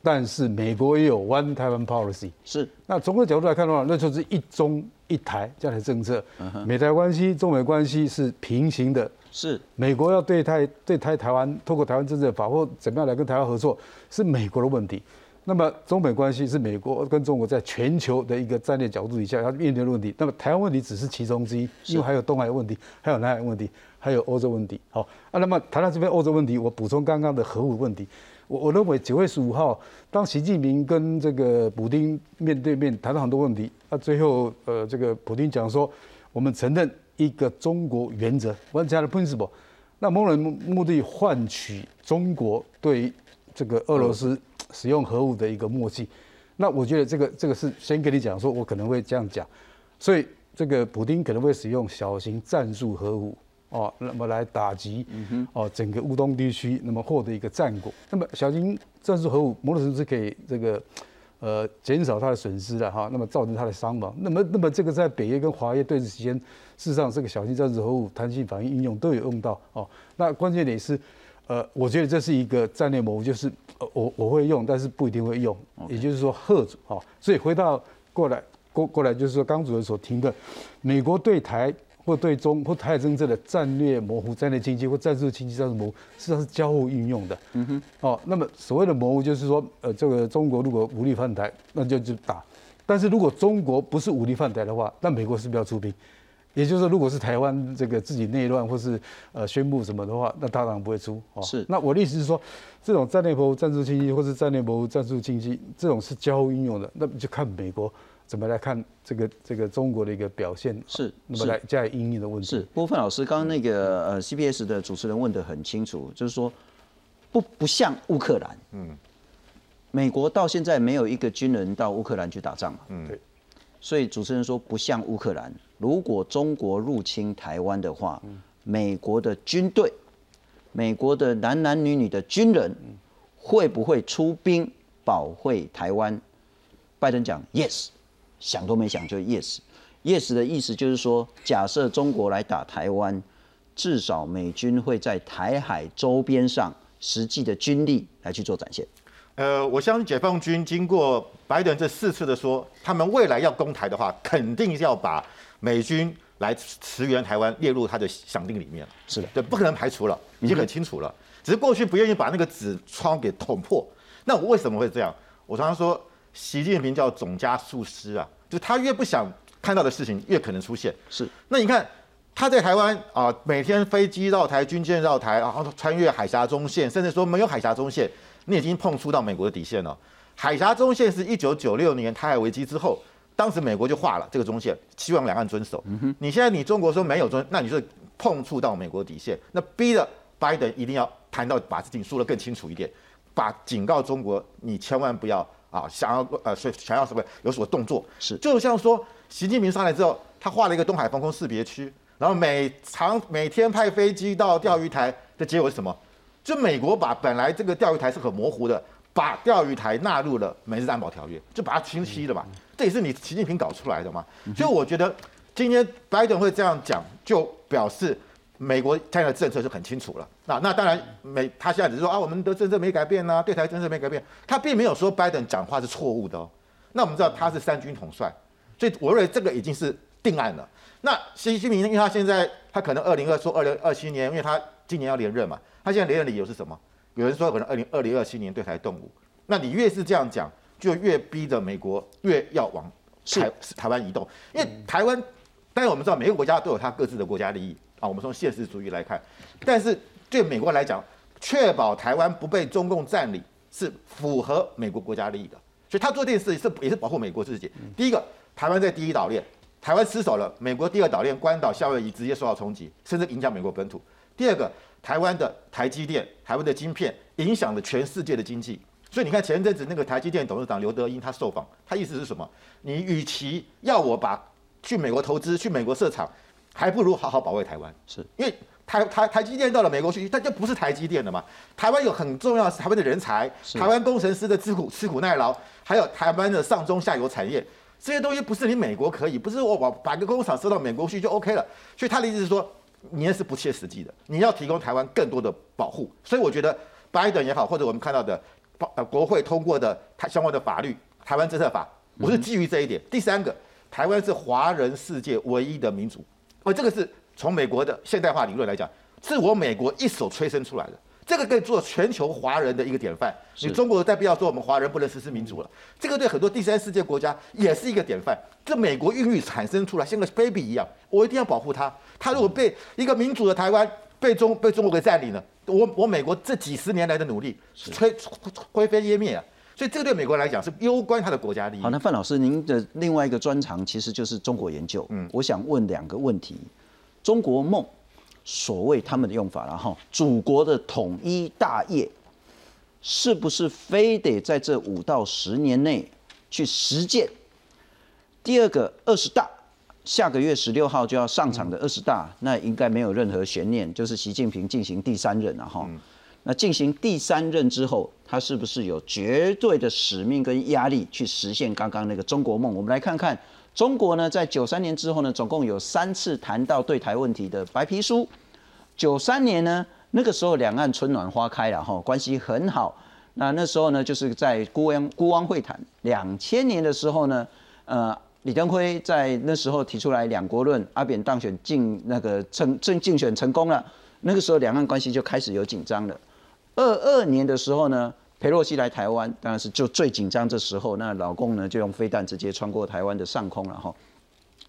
但是美国也有 One Taiwan Policy。是。那从这个角度来看的话，那就是一中一台这样的政策。美台关系、中美关系是平行的。是。美国要对台对台台湾，透过台湾政策法或怎么样来跟台湾合作，是美国的问题。那么中美关系是美国跟中国在全球的一个战略角度底下要面对的问题。那么台湾问题只是其中之一，因为还有东海问题，还有南海问题，还有欧洲问题。好啊，那么谈到这边欧洲问题，我补充刚刚的核武问题。我我认为九月十五号，当习近平跟这个普京面对面谈到很多问题，那最后呃这个普京讲说，我们承认一个中国原则，one China principle。那某种目的换取中国对这个俄罗斯。使用核武的一个默契，那我觉得这个这个是先跟你讲，说我可能会这样讲，所以这个普京可能会使用小型战术核武哦，那么来打击哦整个乌东地区，那么获得一个战果。那么小型战术核武某种程度是可以这个呃减少它的损失的哈，那么造成它的伤亡。那么那么这个在北约跟华约对峙期间，事实上这个小型战术核武弹性反应应用都有用到哦。那关键点是。呃，我觉得这是一个战略模糊，就是呃，我我会用，但是不一定会用，也就是说贺主哈。所以回到过来过过来，就是说刚主任所提的，美国对台或对中或台海政策的战略模糊、战略经济或战术经济战术模糊，实际上是交互运用的。嗯哼。哦，那么所谓的模糊就是说，呃，这个中国如果武力犯台，那就就打；但是如果中国不是武力犯台的话，那美国是不是要出兵？也就是说，如果是台湾这个自己内乱或是呃宣布什么的话，那当然不会出哦。是。那我的意思是说，这种战略模糊战术经济或是战略模糊战术经济，这种是交互运用的，那就看美国怎么来看这个这个中国的一个表现。是。那么来加以应用的问题。是。波范老师刚刚那个呃 CBS 的主持人问的很清楚，就是说不不像乌克兰，嗯，美国到现在没有一个军人到乌克兰去打仗嘛，嗯，对。所以主持人说不像乌克兰。如果中国入侵台湾的话，美国的军队、美国的男男女女的军人会不会出兵保卫台湾？拜登讲 yes，想都没想就 yes。yes 的意思就是说，假设中国来打台湾，至少美军会在台海周边上实际的军力来去做展现。呃，我相信解放军经过拜登这四次的说，他们未来要攻台的话，肯定要把。美军来驰援台湾，列入他的想定里面，是的，对，不可能排除了，已经很清楚了。只是过去不愿意把那个纸窗给捅破。那我为什么会这样？我常常说，习近平叫总加速师啊，就他越不想看到的事情，越可能出现。是。那你看他在台湾啊，每天飞机绕台，军舰绕台，然后穿越海峡中线，甚至说没有海峡中线，你已经碰触到美国的底线了。海峡中线是一九九六年台海危机之后。当时美国就画了这个中线，希望两岸遵守。你现在你中国说没有遵，那你是碰触到美国底线，那逼着拜登一定要谈到把事情说得更清楚一点，把警告中国，你千万不要啊，想要呃，所想要什么有所动作。是，就像说习近平上来之后，他画了一个东海防空识别区，然后每长每天派飞机到钓鱼台的结果是什么？就美国把本来这个钓鱼台是很模糊的。把钓鱼台纳入了美日安保条约，就把它清晰了嘛？这也是你习近平搞出来的嘛？所以我觉得今天拜登会这样讲，就表示美国现在的政策是很清楚了。那那当然美他现在只是说啊，我们的政策没改变啊，对台政策没改变，他并没有说拜登讲话是错误的哦。那我们知道他是三军统帅，所以我认为这个已经是定案了。那习近平因为他现在他可能二零二说二零二七年，因为他今年要连任嘛，他现在连任理由是什么？有人说可能二零二零二七年对台动武，那你越是这样讲，就越逼着美国越要往台台湾移动，因为台湾，当然我们知道每个国家都有它各自的国家利益啊，我们从现实主义来看，但是对美国来讲，确保台湾不被中共占领是符合美国国家利益的，所以他做这件事是也是保护美国自己。第一个，台湾在第一岛链，台湾失守了，美国第二岛链关岛、夏威夷直接受到冲击，甚至影响美国本土。第二个，台湾的台积电、台湾的晶片影响了全世界的经济，所以你看前一阵子那个台积电董事长刘德英他受访，他意思是什么？你与其要我把去美国投资、去美国设厂，还不如好好保卫台湾。是因为台台台积电到了美国去，它就不是台积电了嘛。台湾有很重要的台湾的人才，台湾工程师的吃苦吃苦耐劳，还有台湾的上中下游产业，这些东西不是你美国可以，不是我把把个工厂收到美国去就 OK 了。所以他的意思是说，你那是不切实际的，你要提供台湾更多的保护。所以我觉得拜登也好，或者我们看到的呃国会通过的台相关的法律，台湾政策法，我是基于这一点。第三个，台湾是华人世界唯一的民主，而这个是从美国的现代化理论来讲，是我美国一手催生出来的。这个可以做全球华人的一个典范。你中国再不要说我们华人不能实施民主了，这个对很多第三世界国家也是一个典范。这美国孕育产生出来，像个 baby 一样，我一定要保护它。它如果被一个民主的台湾被中被中国给占领了，我我美国这几十年来的努力吹灰飞烟灭啊！所以这个对美国来讲是攸关他的国家利益。好，那范老师，您的另外一个专长其实就是中国研究。嗯，我想问两个问题：中国梦，所谓他们的用法，然后祖国的统一大业，是不是非得在这五到十年内去实践？第二个，二十大，下个月十六号就要上场的二十大，那应该没有任何悬念，就是习近平进行第三任了哈。那进行第三任之后，他是不是有绝对的使命跟压力去实现刚刚那个中国梦？我们来看看中国呢，在九三年之后呢，总共有三次谈到对台问题的白皮书。九三年呢，那个时候两岸春暖花开了哈，关系很好。那那时候呢，就是在孤汪孤汪会谈。两千年的时候呢，呃，李登辉在那时候提出来两国论，阿扁当选竞那个成正竞选成功了，那个时候两岸关系就开始有紧张了。二二年的时候呢，佩洛西来台湾，当然是就最紧张这时候，那老共呢就用飞弹直接穿过台湾的上空了哈。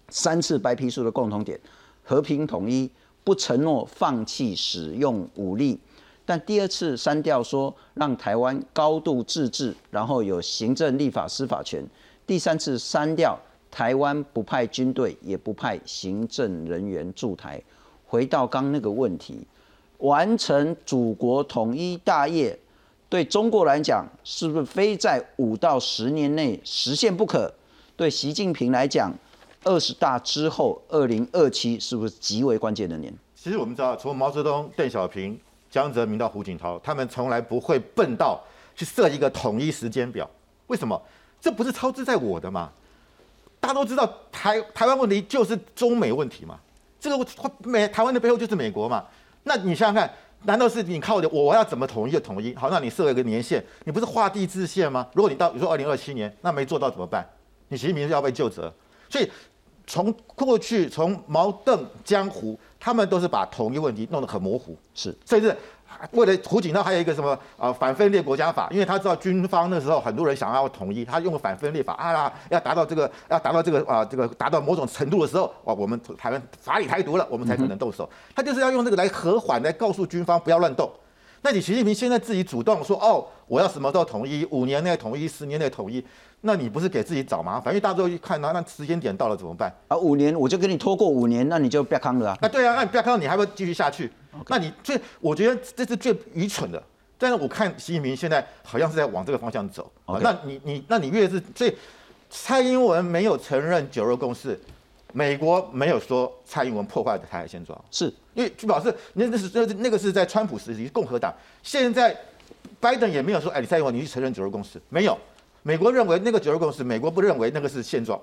三次白皮书的共同点，和平统一，不承诺放弃使用武力，但第二次删掉说让台湾高度自治，然后有行政、立法、司法权。第三次删掉台湾不派军队，也不派行政人员驻台。回到刚那个问题。完成祖国统一大业，对中国来讲，是不是非在五到十年内实现不可？对习近平来讲，二十大之后，二零二七是不是极为关键的年？其实我们知道，从毛泽东、邓小平、江泽民到胡锦涛，他们从来不会笨到去设一个统一时间表。为什么？这不是操之在我的嘛？大家都知道，台台湾问题就是中美问题嘛。这个美台湾的背后就是美国嘛。那你想想看，难道是你靠的我要怎么统一就统一？好，那你设了一个年限，你不是画地自限吗？如果你到你说二零二七年，那没做到怎么办？你习近平要被就责。所以从过去从毛邓江湖，他们都是把统一问题弄得很模糊，是甚至为了胡锦涛还有一个什么啊反分裂国家法，因为他知道军方那时候很多人想要统一，他用反分裂法啊，要达到这个要达到这个啊这个达到某种程度的时候，哇，我们台湾法理台独了，我们才可能动手。他就是要用这个来和缓，来告诉军方不要乱动。那你习近平现在自己主动说哦，我要什么时候统一，五年内统一，十年内统一，那你不是给自己找麻烦？因为大家一看那那时间点到了怎么办？啊，五年我就给你拖过五年，那你就不要康了啊？啊，对啊，那你不要康，你还会继续下去？那你最我觉得这是最愚蠢的。但是我看习近平现在好像是在往这个方向走啊。那你你那你越是所以蔡英文没有承认九二共识，美国没有说蔡英文破坏的台海现状，是因为据表示那那是那那个是在川普时期共和党，现在拜登也没有说哎，你蔡英文你去承认九二共识没有？美国认为那个九二共识，美国不认为那个是现状，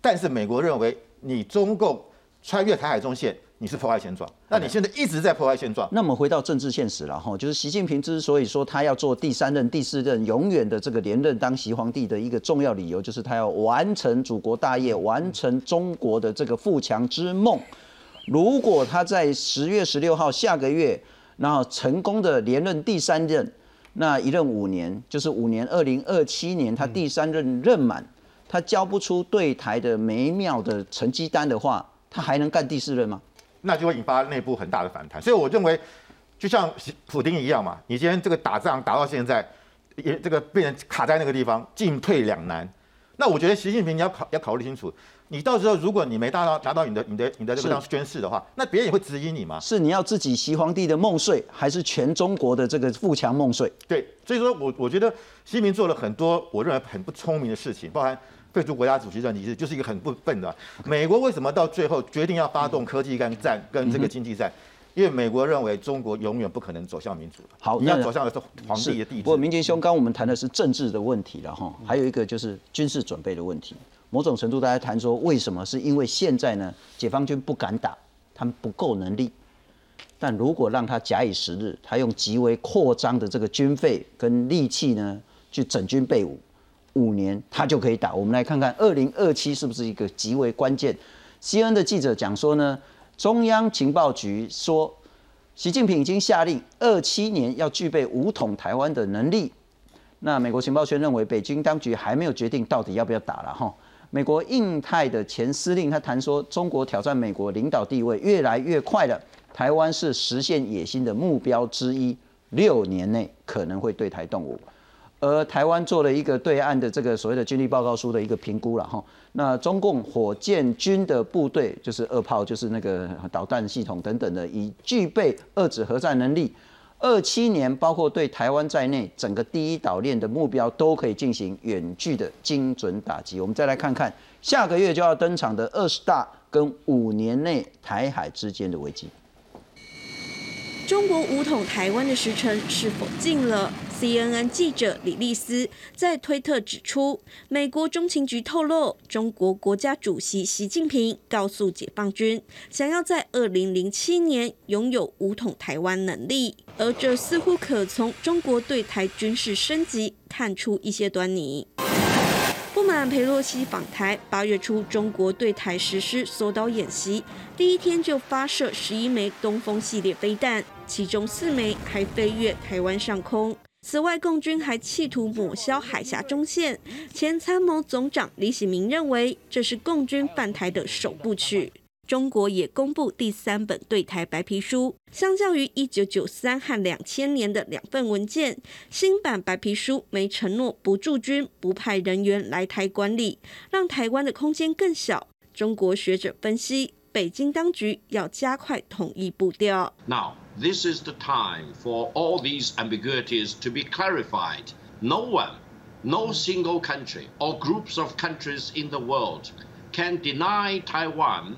但是美国认为你中共穿越台海中线。你是破坏现状，那你现在一直在破坏现状。那我们回到政治现实了哈，就是习近平之所以说他要做第三任、第四任，永远的这个连任当习皇帝的一个重要理由，就是他要完成祖国大业，完成中国的这个富强之梦。如果他在十月十六号下个月然后成功的连任第三任，那一任五年，就是五年，二零二七年他第三任任满，他交不出对台的美妙的成绩单的话，他还能干第四任吗？那就会引发内部很大的反弹。所以我认为，就像普京一样嘛，你今天这个打仗打到现在，也这个被人卡在那个地方，进退两难。那我觉得习近平你要考要考虑清楚，你到时候如果你没达到达到你的你的你的这个当宣誓的话，那别人也会质疑你嘛。是你要自己习皇帝的梦碎，还是全中国的这个富强梦碎？对，所以说我我觉得习近平做了很多我认为很不聪明的事情，包含废除国家主席任期，就是一个很不笨的。美国为什么到最后决定要发动科技战跟这个经济战？因为美国认为中国永远不可能走向民主好，你要走向的是皇帝的地。不过，明杰兄，刚我们谈的是政治的问题了哈，还有一个就是军事准备的问题。某种程度，大家谈说为什么？是因为现在呢，解放军不敢打，他们不够能力。但如果让他假以时日，他用极为扩张的这个军费跟力气呢，去整军备武，五年他就可以打。我们来看看二零二七是不是一个极为关键？C N 的记者讲说呢。中央情报局说，习近平已经下令，二七年要具备武统台湾的能力。那美国情报圈认为，北京当局还没有决定到底要不要打了哈。美国印太的前司令他谈说，中国挑战美国领导地位越来越快了，台湾是实现野心的目标之一，六年内可能会对台动武。而台湾做了一个对岸的这个所谓的军力报告书的一个评估了哈，那中共火箭军的部队就是二炮，就是那个导弹系统等等的，已具备二指核战能力。二七年包括对台湾在内整个第一岛链的目标都可以进行远距的精准打击。我们再来看看下个月就要登场的二十大跟五年内台海之间的危机。中国武统台湾的时辰是否近了？CNN 记者李丽斯在推特指出，美国中情局透露，中国国家主席习近平告诉解放军，想要在2007年拥有武统台湾能力，而这似乎可从中国对台军事升级看出一些端倪。不满佩洛西访台，八月初中国对台实施缩刀演习，第一天就发射十一枚东风系列飞弹，其中四枚还飞越台湾上空。此外，共军还企图抹消海峡中线。前参谋总长李喜明认为，这是共军犯台的首部曲。中国也公布第三本对台白皮书，相较于一九九三和两千年的两份文件，新版白皮书没承诺不驻军、不派人员来台管理，让台湾的空间更小。中国学者分析，北京当局要加快统一步调。Now this is the time for all these ambiguities to be clarified. No one, no single country or groups of countries in the world can deny Taiwan.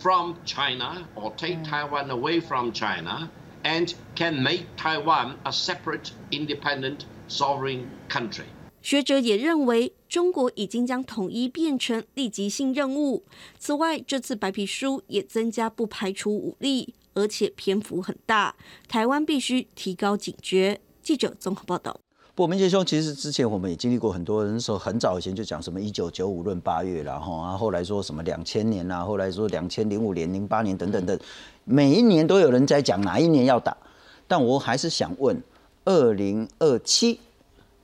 from China or take Taiwan away from China and can make Taiwan a separate, independent, sovereign country. 学者也认为，中国已经将统一变成立即性任务。此外，这次白皮书也增加不排除武力， 而且篇幅很大，台湾必须提高警觉。记者综合报道。不，明杰兄，其实之前我们也经历过很多人说，很早以前就讲什么一九九五论八月然后啊，后来说什么两千年啊，后来说两千零五年、零八年等等等，每一年都有人在讲哪一年要打，但我还是想问，二零二七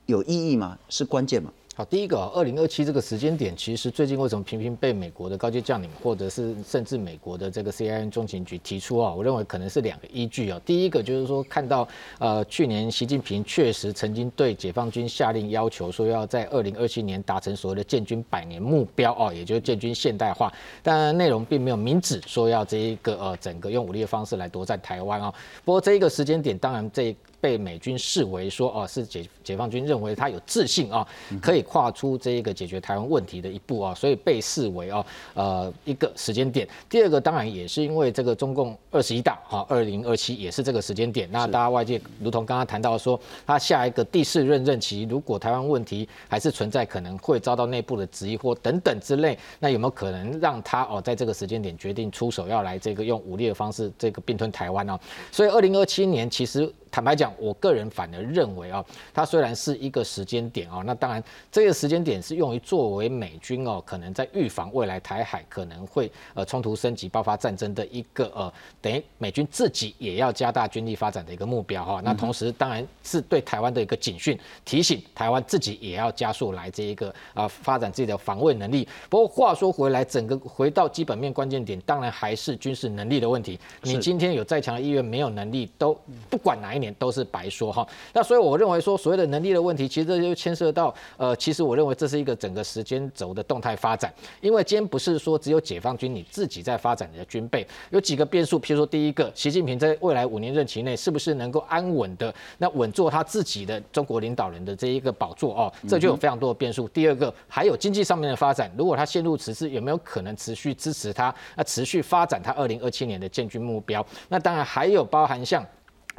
有意义吗？是关键吗？好，第一个，二零二七这个时间点，其实最近为什么频频被美国的高级将领，或者是甚至美国的这个 CIA 中情局提出啊？我认为可能是两个依据啊。第一个就是说，看到呃，去年习近平确实曾经对解放军下令要求说，要在二零二七年达成所谓的建军百年目标啊，也就是建军现代化，但内容并没有明指说要这一个呃，整个用武力的方式来夺占台湾啊。不过这一个时间点，当然这。被美军视为说哦，是解解放军认为他有自信啊，可以跨出这一个解决台湾问题的一步啊，所以被视为啊呃一个时间点。第二个当然也是因为这个中共二十一大啊，二零二七也是这个时间点。那大家外界如同刚刚谈到说，他下一个第四任任期，如果台湾问题还是存在，可能会遭到内部的质疑或等等之类，那有没有可能让他哦在这个时间点决定出手要来这个用武力的方式这个并吞台湾呢？所以二零二七年其实。坦白讲，我个人反而认为啊，它虽然是一个时间点啊，那当然这个时间点是用于作为美军哦，可能在预防未来台海可能会呃冲突升级、爆发战争的一个呃，等于美军自己也要加大军力发展的一个目标哈。那同时当然是对台湾的一个警讯，提醒台湾自己也要加速来这一个啊发展自己的防卫能力。不过话说回来，整个回到基本面关键点，当然还是军事能力的问题。你今天有再强的意愿，没有能力，都不管哪一年都是白说哈。那所以我认为说，所谓的能力的问题，其实这就牵涉到呃，其实我认为这是一个整个时间轴的动态发展。因为今天不是说只有解放军你自己在发展你的军备，有几个变数。譬如说，第一个，习近平在未来五年任期内是不是能够安稳的那稳坐他自己的中国领导人的这一个宝座哦，这就有非常多的变数。第二个，还有经济上面的发展，如果他陷入迟滞，有没有可能持续支持他，那持续发展他二零二七年的建军目标？那当然还有包含像。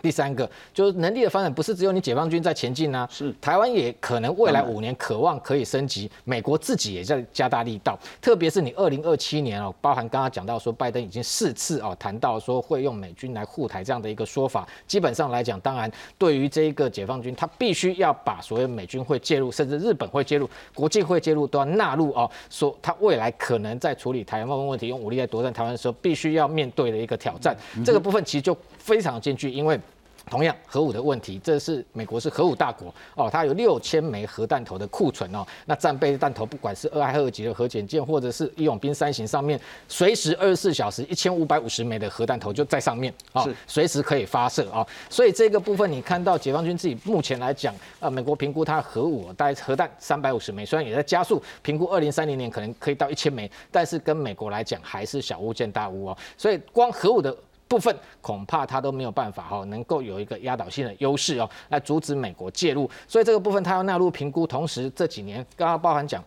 第三个就是能力的发展，不是只有你解放军在前进啊，是。台湾也可能未来五年渴望可以升级，美国自己也在加大力道，特别是你二零二七年哦，包含刚刚讲到说拜登已经四次哦谈到说会用美军来护台这样的一个说法，基本上来讲，当然对于这一个解放军，他必须要把所谓美军会介入，甚至日本会介入，国际会介入都要纳入哦，说他未来可能在处理台湾问题，用武力来夺占台湾的时候，必须要面对的一个挑战，这个部分其实就非常艰巨，因为。同样核武的问题，这是美国是核武大国哦，它有六千枚核弹头的库存哦。那战备弹头，不管是二、二级的核潜舰，或者是义勇兵三型上面，随时二十四小时一千五百五十枚的核弹头就在上面啊，随时可以发射啊。所以这个部分你看到解放军自己目前来讲啊，美国评估它核武大概核弹三百五十枚，虽然也在加速评估二零三零年可能可以到一千枚，但是跟美国来讲还是小巫见大巫哦。所以光核武的。部分恐怕他都没有办法哈，能够有一个压倒性的优势哦，来阻止美国介入，所以这个部分他要纳入评估。同时这几年刚刚包含讲。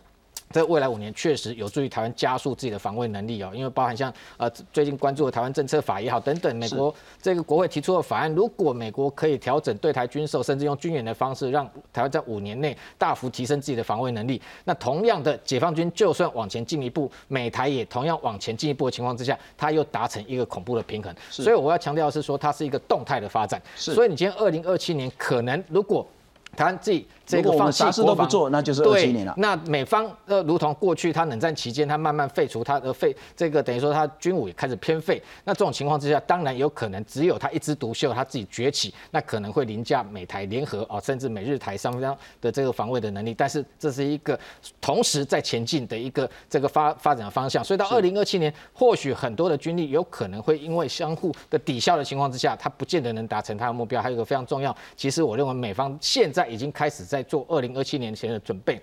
在未来五年确实有助于台湾加速自己的防卫能力哦，因为包含像呃最近关注的台湾政策法也好等等，美国这个国会提出的法案，如果美国可以调整对台军售，甚至用军援的方式，让台湾在五年内大幅提升自己的防卫能力，那同样的解放军就算往前进一步，美台也同样往前进一步的情况之下，它又达成一个恐怖的平衡。所以我要强调的是说，它是一个动态的发展。所以你今天二零二七年可能如果台湾自己。这个放弃都不做，那就是二七年了。那美方呃，如同过去他冷战期间，他慢慢废除他的废这个等于说他军武也开始偏废。那这种情况之下，当然有可能只有他一枝独秀，他自己崛起，那可能会凌驾美台联合哦，甚至美日台双方的这个防卫的能力。但是这是一个同时在前进的一个这个发发展方向。所以到二零二七年，或许很多的军力有可能会因为相互的抵消的情况之下，他不见得能达成他的目标。还有一个非常重要，其实我认为美方现在已经开始在。在做二零二七年前的准备。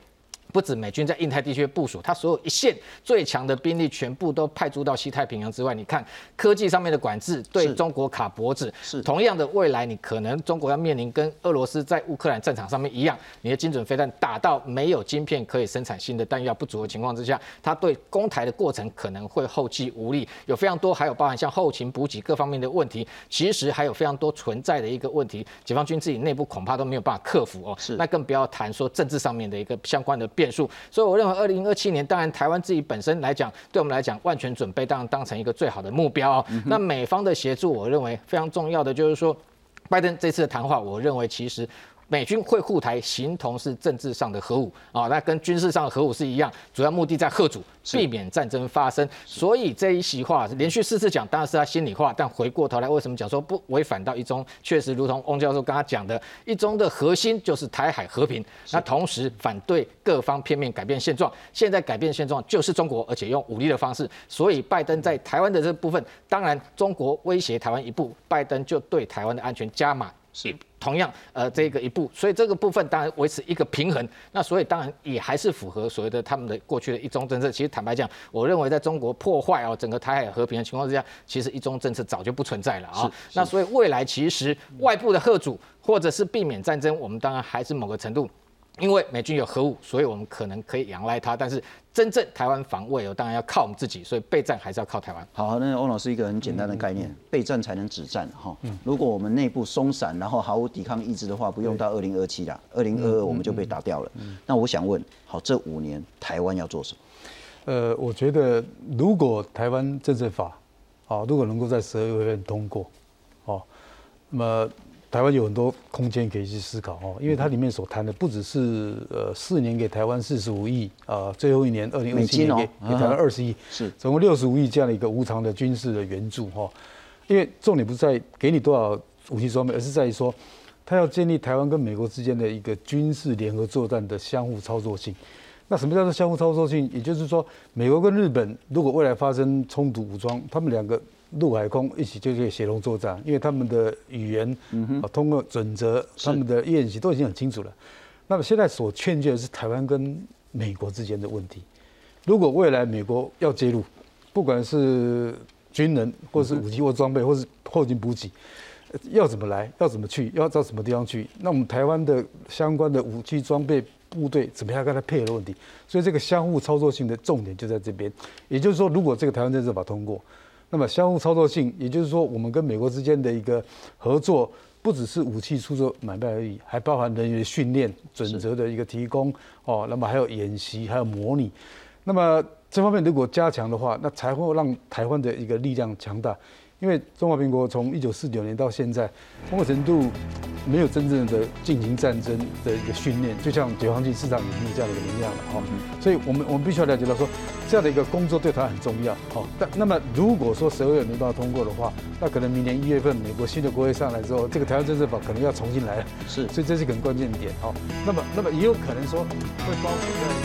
不止美军在印太地区部署，它所有一线最强的兵力全部都派驻到西太平洋之外。你看科技上面的管制对中国卡脖子，是同样的未来，你可能中国要面临跟俄罗斯在乌克兰战场上面一样，你的精准飞弹打到没有晶片可以生产新的弹药不足的情况之下，它对攻台的过程可能会后继无力，有非常多，还有包含像后勤补给各方面的问题，其实还有非常多存在的一个问题，解放军自己内部恐怕都没有办法克服哦。是，那更不要谈说政治上面的一个相关的变数，所以我认为二零二七年，当然台湾自己本身来讲，对我们来讲万全准备，当然当成一个最好的目标哦。那美方的协助，我认为非常重要的就是说，拜登这次的谈话，我认为其实。美军会护台，形同是政治上的核武啊，那跟军事上的核武是一样，主要目的在贺主，避免战争发生。所以这一席话连续四次讲，当然是他心里话。但回过头来，为什么讲说不违反到一中？确实，如同翁教授刚刚讲的，一中的核心就是台海和平。那同时反对各方片面改变现状。现在改变现状就是中国，而且用武力的方式。所以拜登在台湾的这部分，当然中国威胁台湾一步，拜登就对台湾的安全加码。是同样，呃，这个一步，所以这个部分当然维持一个平衡。那所以当然也还是符合所谓的他们的过去的一中政策。其实坦白讲，我认为在中国破坏哦整个台海和平的情况之下，其实一中政策早就不存在了啊。那所以未来其实外部的贺主或者是避免战争，我们当然还是某个程度。因为美军有核武，所以我们可能可以仰赖它。但是真正台湾防卫哦，当然要靠我们自己。所以备战还是要靠台湾。好，那欧老师一个很简单的概念，备战才能止战哈。如果我们内部松散，然后毫无抵抗意志的话，不用到二零二七啦，二零二二我们就被打掉了。那我想问，好，这五年台湾要做什么？呃，我觉得如果台湾政治法，好，如果能够在十二月份通过，好，那么台湾有很多空间可以去思考哦，因为它里面所谈的不只是呃四年给台湾四十五亿啊，最后一年二零二七年给给台湾二十亿，是总共六十五亿这样的一个无偿的军事的援助哈。因为重点不是在给你多少武器装备，而是在于说，他要建立台湾跟美国之间的一个军事联合作战的相互操作性。那什么叫做相互操作性？也就是说，美国跟日本如果未来发生冲突武装，他们两个陆海空一起就可以协同作战，因为他们的语言啊，通过准则，他们的演习都已经很清楚了。那么现在所欠缺的是台湾跟美国之间的问题。如果未来美国要介入，不管是军人，或是武器或装备，或是后勤补给，要怎么来，要怎么去，要到什么地方去？那我们台湾的相关的武器装备部队怎么样跟他配合的问题？所以这个相互操作性的重点就在这边。也就是说，如果这个台湾政策法通过，那么相互操作性，也就是说，我们跟美国之间的一个合作，不只是武器出售买卖而已，还包含人员训练、准则的一个提供哦，那么还有演习，还有模拟。那么这方面如果加强的话，那才会让台湾的一个力量强大。因为中华民国从一九四九年到现在，某种程度没有真正的进行战争的一个训练，就像解放军市场里面这样的一个能量了哈。所以我们我们必须要了解到说，这样的一个工作对台很重要。好，但那么如果说十二月没办法通过的话，那可能明年一月份美国新的国会上来之后，这个台湾政策法可能要重新来了。是，所以这是个很关键点。好，那么那么也有可能说会包括在。